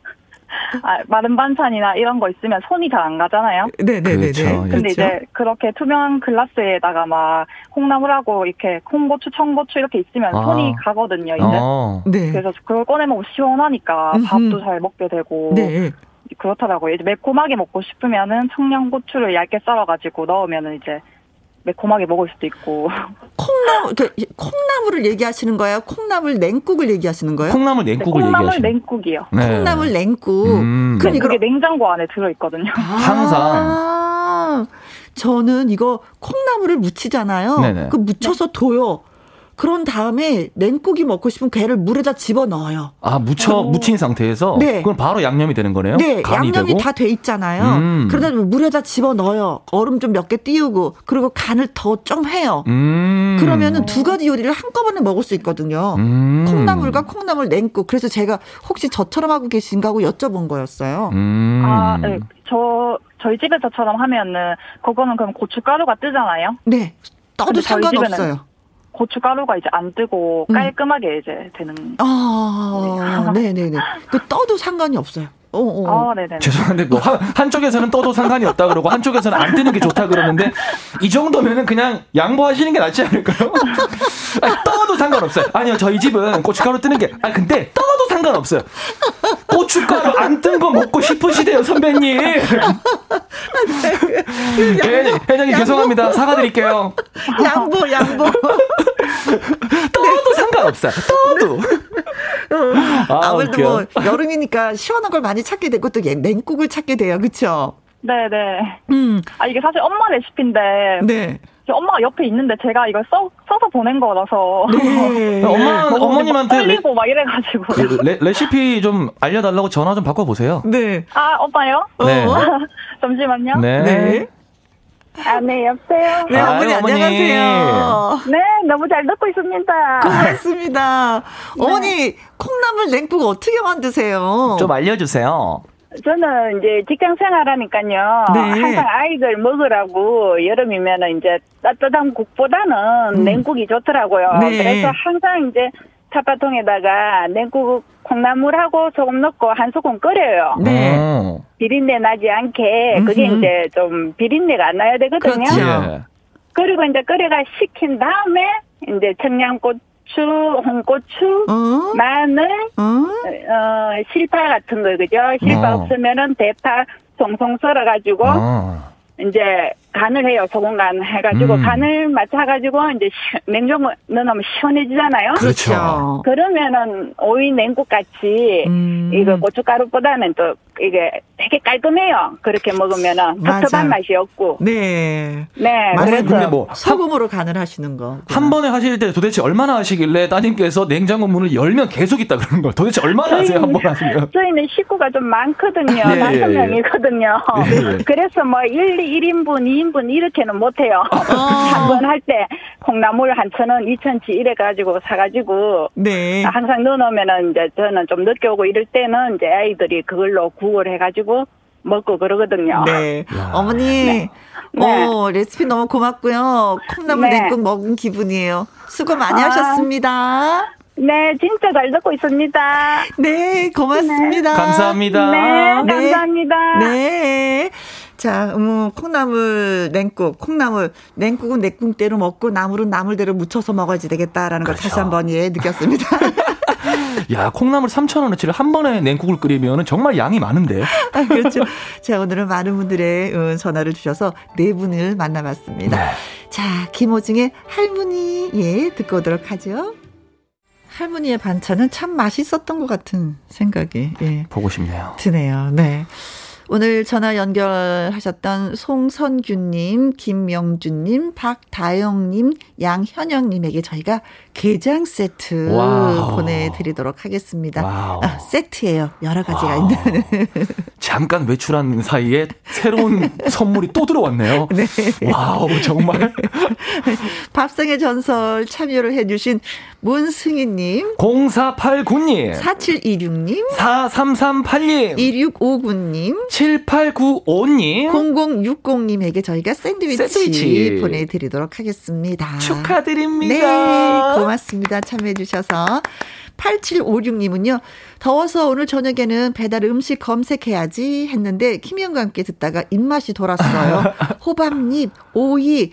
아, 마른 반찬이나 이런 거 있으면 손이 잘 안 가잖아요. 네네네. 그렇죠. 근데 그렇죠. 이제 그렇게 투명한 글라스에다가 막 콩나물하고 이렇게 콩고추, 청고추 이렇게 있으면 아. 손이 가거든요. 이제. 아. 네. 그래서 그걸 꺼내 먹으면 시원하니까 밥도 잘 먹게 되고. 네. 그렇더라고요. 이제 매콤하게 먹고 싶으면은 청양고추를 얇게 썰어가지고 넣으면은 이제 매콤하게 먹을 수도 있고. 콩나물, 그, 콩나물을 얘기하시는 거예요? 콩나물 냉국을 얘기하시는 거예요? 콩나물 냉국을 네, 콩나물 얘기하시는 냉국이요. 네. 콩나물 냉국. 음. 그럼 이게 냉장고 안에 들어있거든요. 아, 항상. 저는 이거 콩나물을 무치잖아요. 네네. 그 묻혀서 둬요. 그런 다음에 냉국이 먹고 싶으면 걔를 물에다 집어 넣어요. 아 묻혀 오. 묻힌 상태에서. 네. 그럼 바로 양념이 되는 거네요. 네, 양념이 다 돼 있잖아요. 음. 그러다 물에다 집어 넣어요. 얼음 좀 몇 개 띄우고 그리고 간을 더 좀 해요. 음. 그러면은 두 가지 요리를 한꺼번에 먹을 수 있거든요. 음. 콩나물과 콩나물 냉국. 그래서 제가 혹시 저처럼 하고 계신가 하고 여쭤본 거였어요. 음. 아, 네. 저 저희 집에서처럼 하면은 그거는 그럼 고춧가루가 뜨잖아요. 네. 떠도 상관없어요. 고춧가루가 이제 안 뜨고 음. 깔끔하게 음. 이제 되는. 아, 네, 네, 네. 그 떠도 상관이 없어요. 어, 어. 아, 네네. 죄송한데 뭐 한, 한쪽에서는 떠도 상관이 없다 그러고 한쪽에서는 안 뜨는 게 좋다 그러는데 이 정도면은 그냥 양보하시는 게 낫지 않을까요? 아니, 떠도 상관없어요. 아니요 저희 집은 고춧가루 뜨는 게 아 근데 떠도 상관없어요. 고춧가루 안 뜬 거 먹고 싶으시대요 선배님. 네. 예, 회장님 죄송합니다 사과드릴게요. 양보 양보. 떠도 상관없어요. 떠도. 아, 아무래도 뭐 여름이니까 시원한 걸 많이 찾게 되고 또 냉국을 찾게 돼요. 그렇죠? 네네. 음. 아 이게 사실 엄마 레시피인데. 네. 엄마가 옆에 있는데 제가 이걸 써, 써서 보낸 거라서. 네. 엄마, 어머님한테. 떨리고 막 이래가지고. 그 레, 레시피 좀 알려달라고 전화 좀 바꿔보세요. 네. 아, 오빠요? 네. 어. 잠시만요. 네. 네. 아, 네, 여보세요? 네, 어머니, 어머니, 안녕하세요. 네, 너무 잘 듣고 있습니다. 고맙습니다. 네. 어머니, 콩나물 냉국 어떻게 만드세요? 좀 알려주세요. 저는 이제 직장 생활하니까요. 네. 항상 아이들 먹으라고 여름이면은 이제 따뜻한 국보다는 음. 냉국이 좋더라고요. 네. 그래서 항상 이제 탑바통에다가 냉국 콩나물하고 소금 넣고 한 소금 끓여요. 네. 비린내 나지 않게 그게 음흠. 이제 좀 비린내가 안 나야 되거든요. 그렇죠. 그리고 이제 끓여가 식힌 다음에 이제 청양고추, 홍고추, 어? 마늘, 어? 어? 실파 같은 거 그죠? 실파 어. 없으면은 대파 송송 썰어가지고 어. 이제 간을 해요. 소금 간 해가지고 음. 간을 맞춰가지고 이제 냉장고 넣으면 시원해지잖아요. 그렇죠. 그러면은 오이 냉국 같이 음. 이거 고춧가루보다는 또 이게 되게 깔끔해요. 그렇게 먹으면은 텁텁한 맛이 없고. 네. 네. 그래서 뭐 소금으로 간을 하시는 거. 한 번에 하실 때 도대체 얼마나 하시길래 따님께서 냉장고 문을 열면 계속 있다 그러는 거. 도대체 얼마나 하세요 한 번 하시면? 저희는 식구가 좀 많거든요. 예, 다섯 예, 명이거든요. 예, 예. 그래서 뭐 1, 1인분, 2인분 이렇게는 못 해요. 어. 한번 할 때 콩나물 한 천 원, 이천치 이래 가지고 사 가지고 네. 항상 넣어 놓으면은 이제 저는 좀 늦게 오고 이럴 때는 이제 아이들이 그걸로 구걸 해 가지고 먹고 그러거든요. 네. 어머니, 네. 네. 어, 레시피 너무 고맙고요. 콩나물 네. 냉국 먹은 기분이에요. 수고 많이 아. 하셨습니다. 네, 진짜 잘 듣고 있습니다. 네, 고맙습니다. 네. 감사합니다. 네, 네, 감사합니다. 네. 자, 음, 콩나물 냉국, 콩나물 냉국은 냉국대로 먹고 나물은 나물대로 무쳐서 먹어야지 되겠다라는 그렇죠. 걸 다시 한번 예 느꼈습니다. 야, 콩나물 3,000원어치를 한 번에 냉국을 끓이면 정말 양이 많은데. 아, 그렇죠. 자, 오늘은 많은 분들의 어, 전화를 주셔서 네 분을 만나봤습니다. 네. 자, 김호중의 할머니, 예, 듣고 오도록 하죠. 할머니의 반찬은 참 맛있었던 것 같은 생각이, 예. 보고 싶네요. 드네요. 네. 오늘 전화 연결하셨던 송선규님, 김명준님, 박다영님, 양현영님에게 저희가 게장 세트 wow. 보내드리도록 하겠습니다. 아, 세트예요. 여러 가지가 wow. 있는. 잠깐 외출한 사이에 새로운 선물이 또 들어왔네요. 네. wow, 정말. 밥상의 전설 참여를 해주신 문승희님, 0489님, 4726님, 4338님, 2659님, 7895님, 0060님에게 저희가 샌드위치, 샌드위치. 보내드리도록 하겠습니다. 축하드립니다. 네, 고맙습니다. 참여해주셔서. 8756님은요, 더워서 오늘 저녁에는 배달 음식 검색해야지 했는데, 김희영과 함께 듣다가 입맛이 돌았어요. 호박잎, 오이,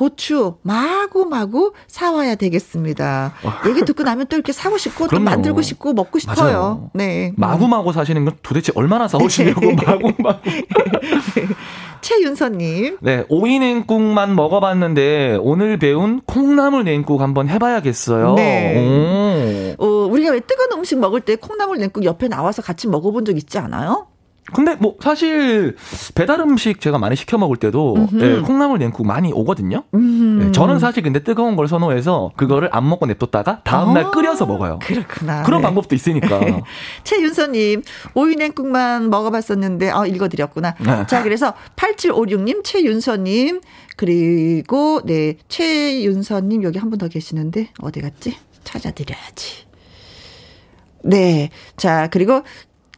고추 마구마구 사와야 되겠습니다. 얘기 듣고 나면 또 이렇게 사고 싶고 또 만들고 싶고 먹고 싶어요. 맞아요. 네. 마구마구 사시는 건 도대체 얼마나 사오시려고 네. 마구마구. 최윤서님. 네, 오이 냉국만 먹어봤는데 오늘 배운 콩나물 냉국 한번 해봐야겠어요. 네. 오. 어, 우리가 왜 뜨거운 음식 먹을 때 콩나물 냉국 옆에 나와서 같이 먹어본 적 있지 않아요? 근데 뭐 사실 배달 음식 제가 많이 시켜 먹을 때도 네, 콩나물 냉국 많이 오거든요. 네, 저는 사실 근데 뜨거운 걸 선호해서 그거를 안 먹고 냅뒀다가 다음 날 어, 끓여서 먹어요. 그렇구나. 그런 네. 방법도 있으니까. 최윤서님 오이 냉국만 먹어봤었는데 어, 읽어드렸구나. 네. 자 그래서 8756님 최윤서님 그리고 네 최윤서님 여기 한 분 더 계시는데 어디 갔지? 찾아드려야지. 네. 자, 그리고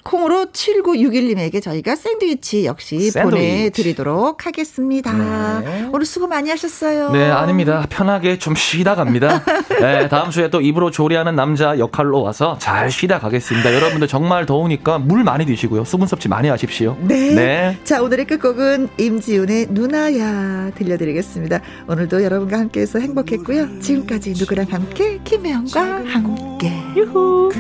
콩으로 7961님에게 저희가 샌드위치 역시 샌드위치. 보내드리도록 하겠습니다. 네. 오늘 수고 많이 하셨어요. 네, 아닙니다. 편하게 좀 쉬다 갑니다. 네, 다음 주에 또 입으로 조리하는 남자 역할로 와서 잘 쉬다 가겠습니다. 여러분들 정말 더우니까 물 많이 드시고요. 수분 섭취 많이 하십시오. 네. 네. 자, 오늘의 끝곡은 임지훈의 누나야 들려드리겠습니다. 오늘도 여러분과 함께해서 행복했고요. 지금까지 누구랑 함께 김혜영과 함께. 유후.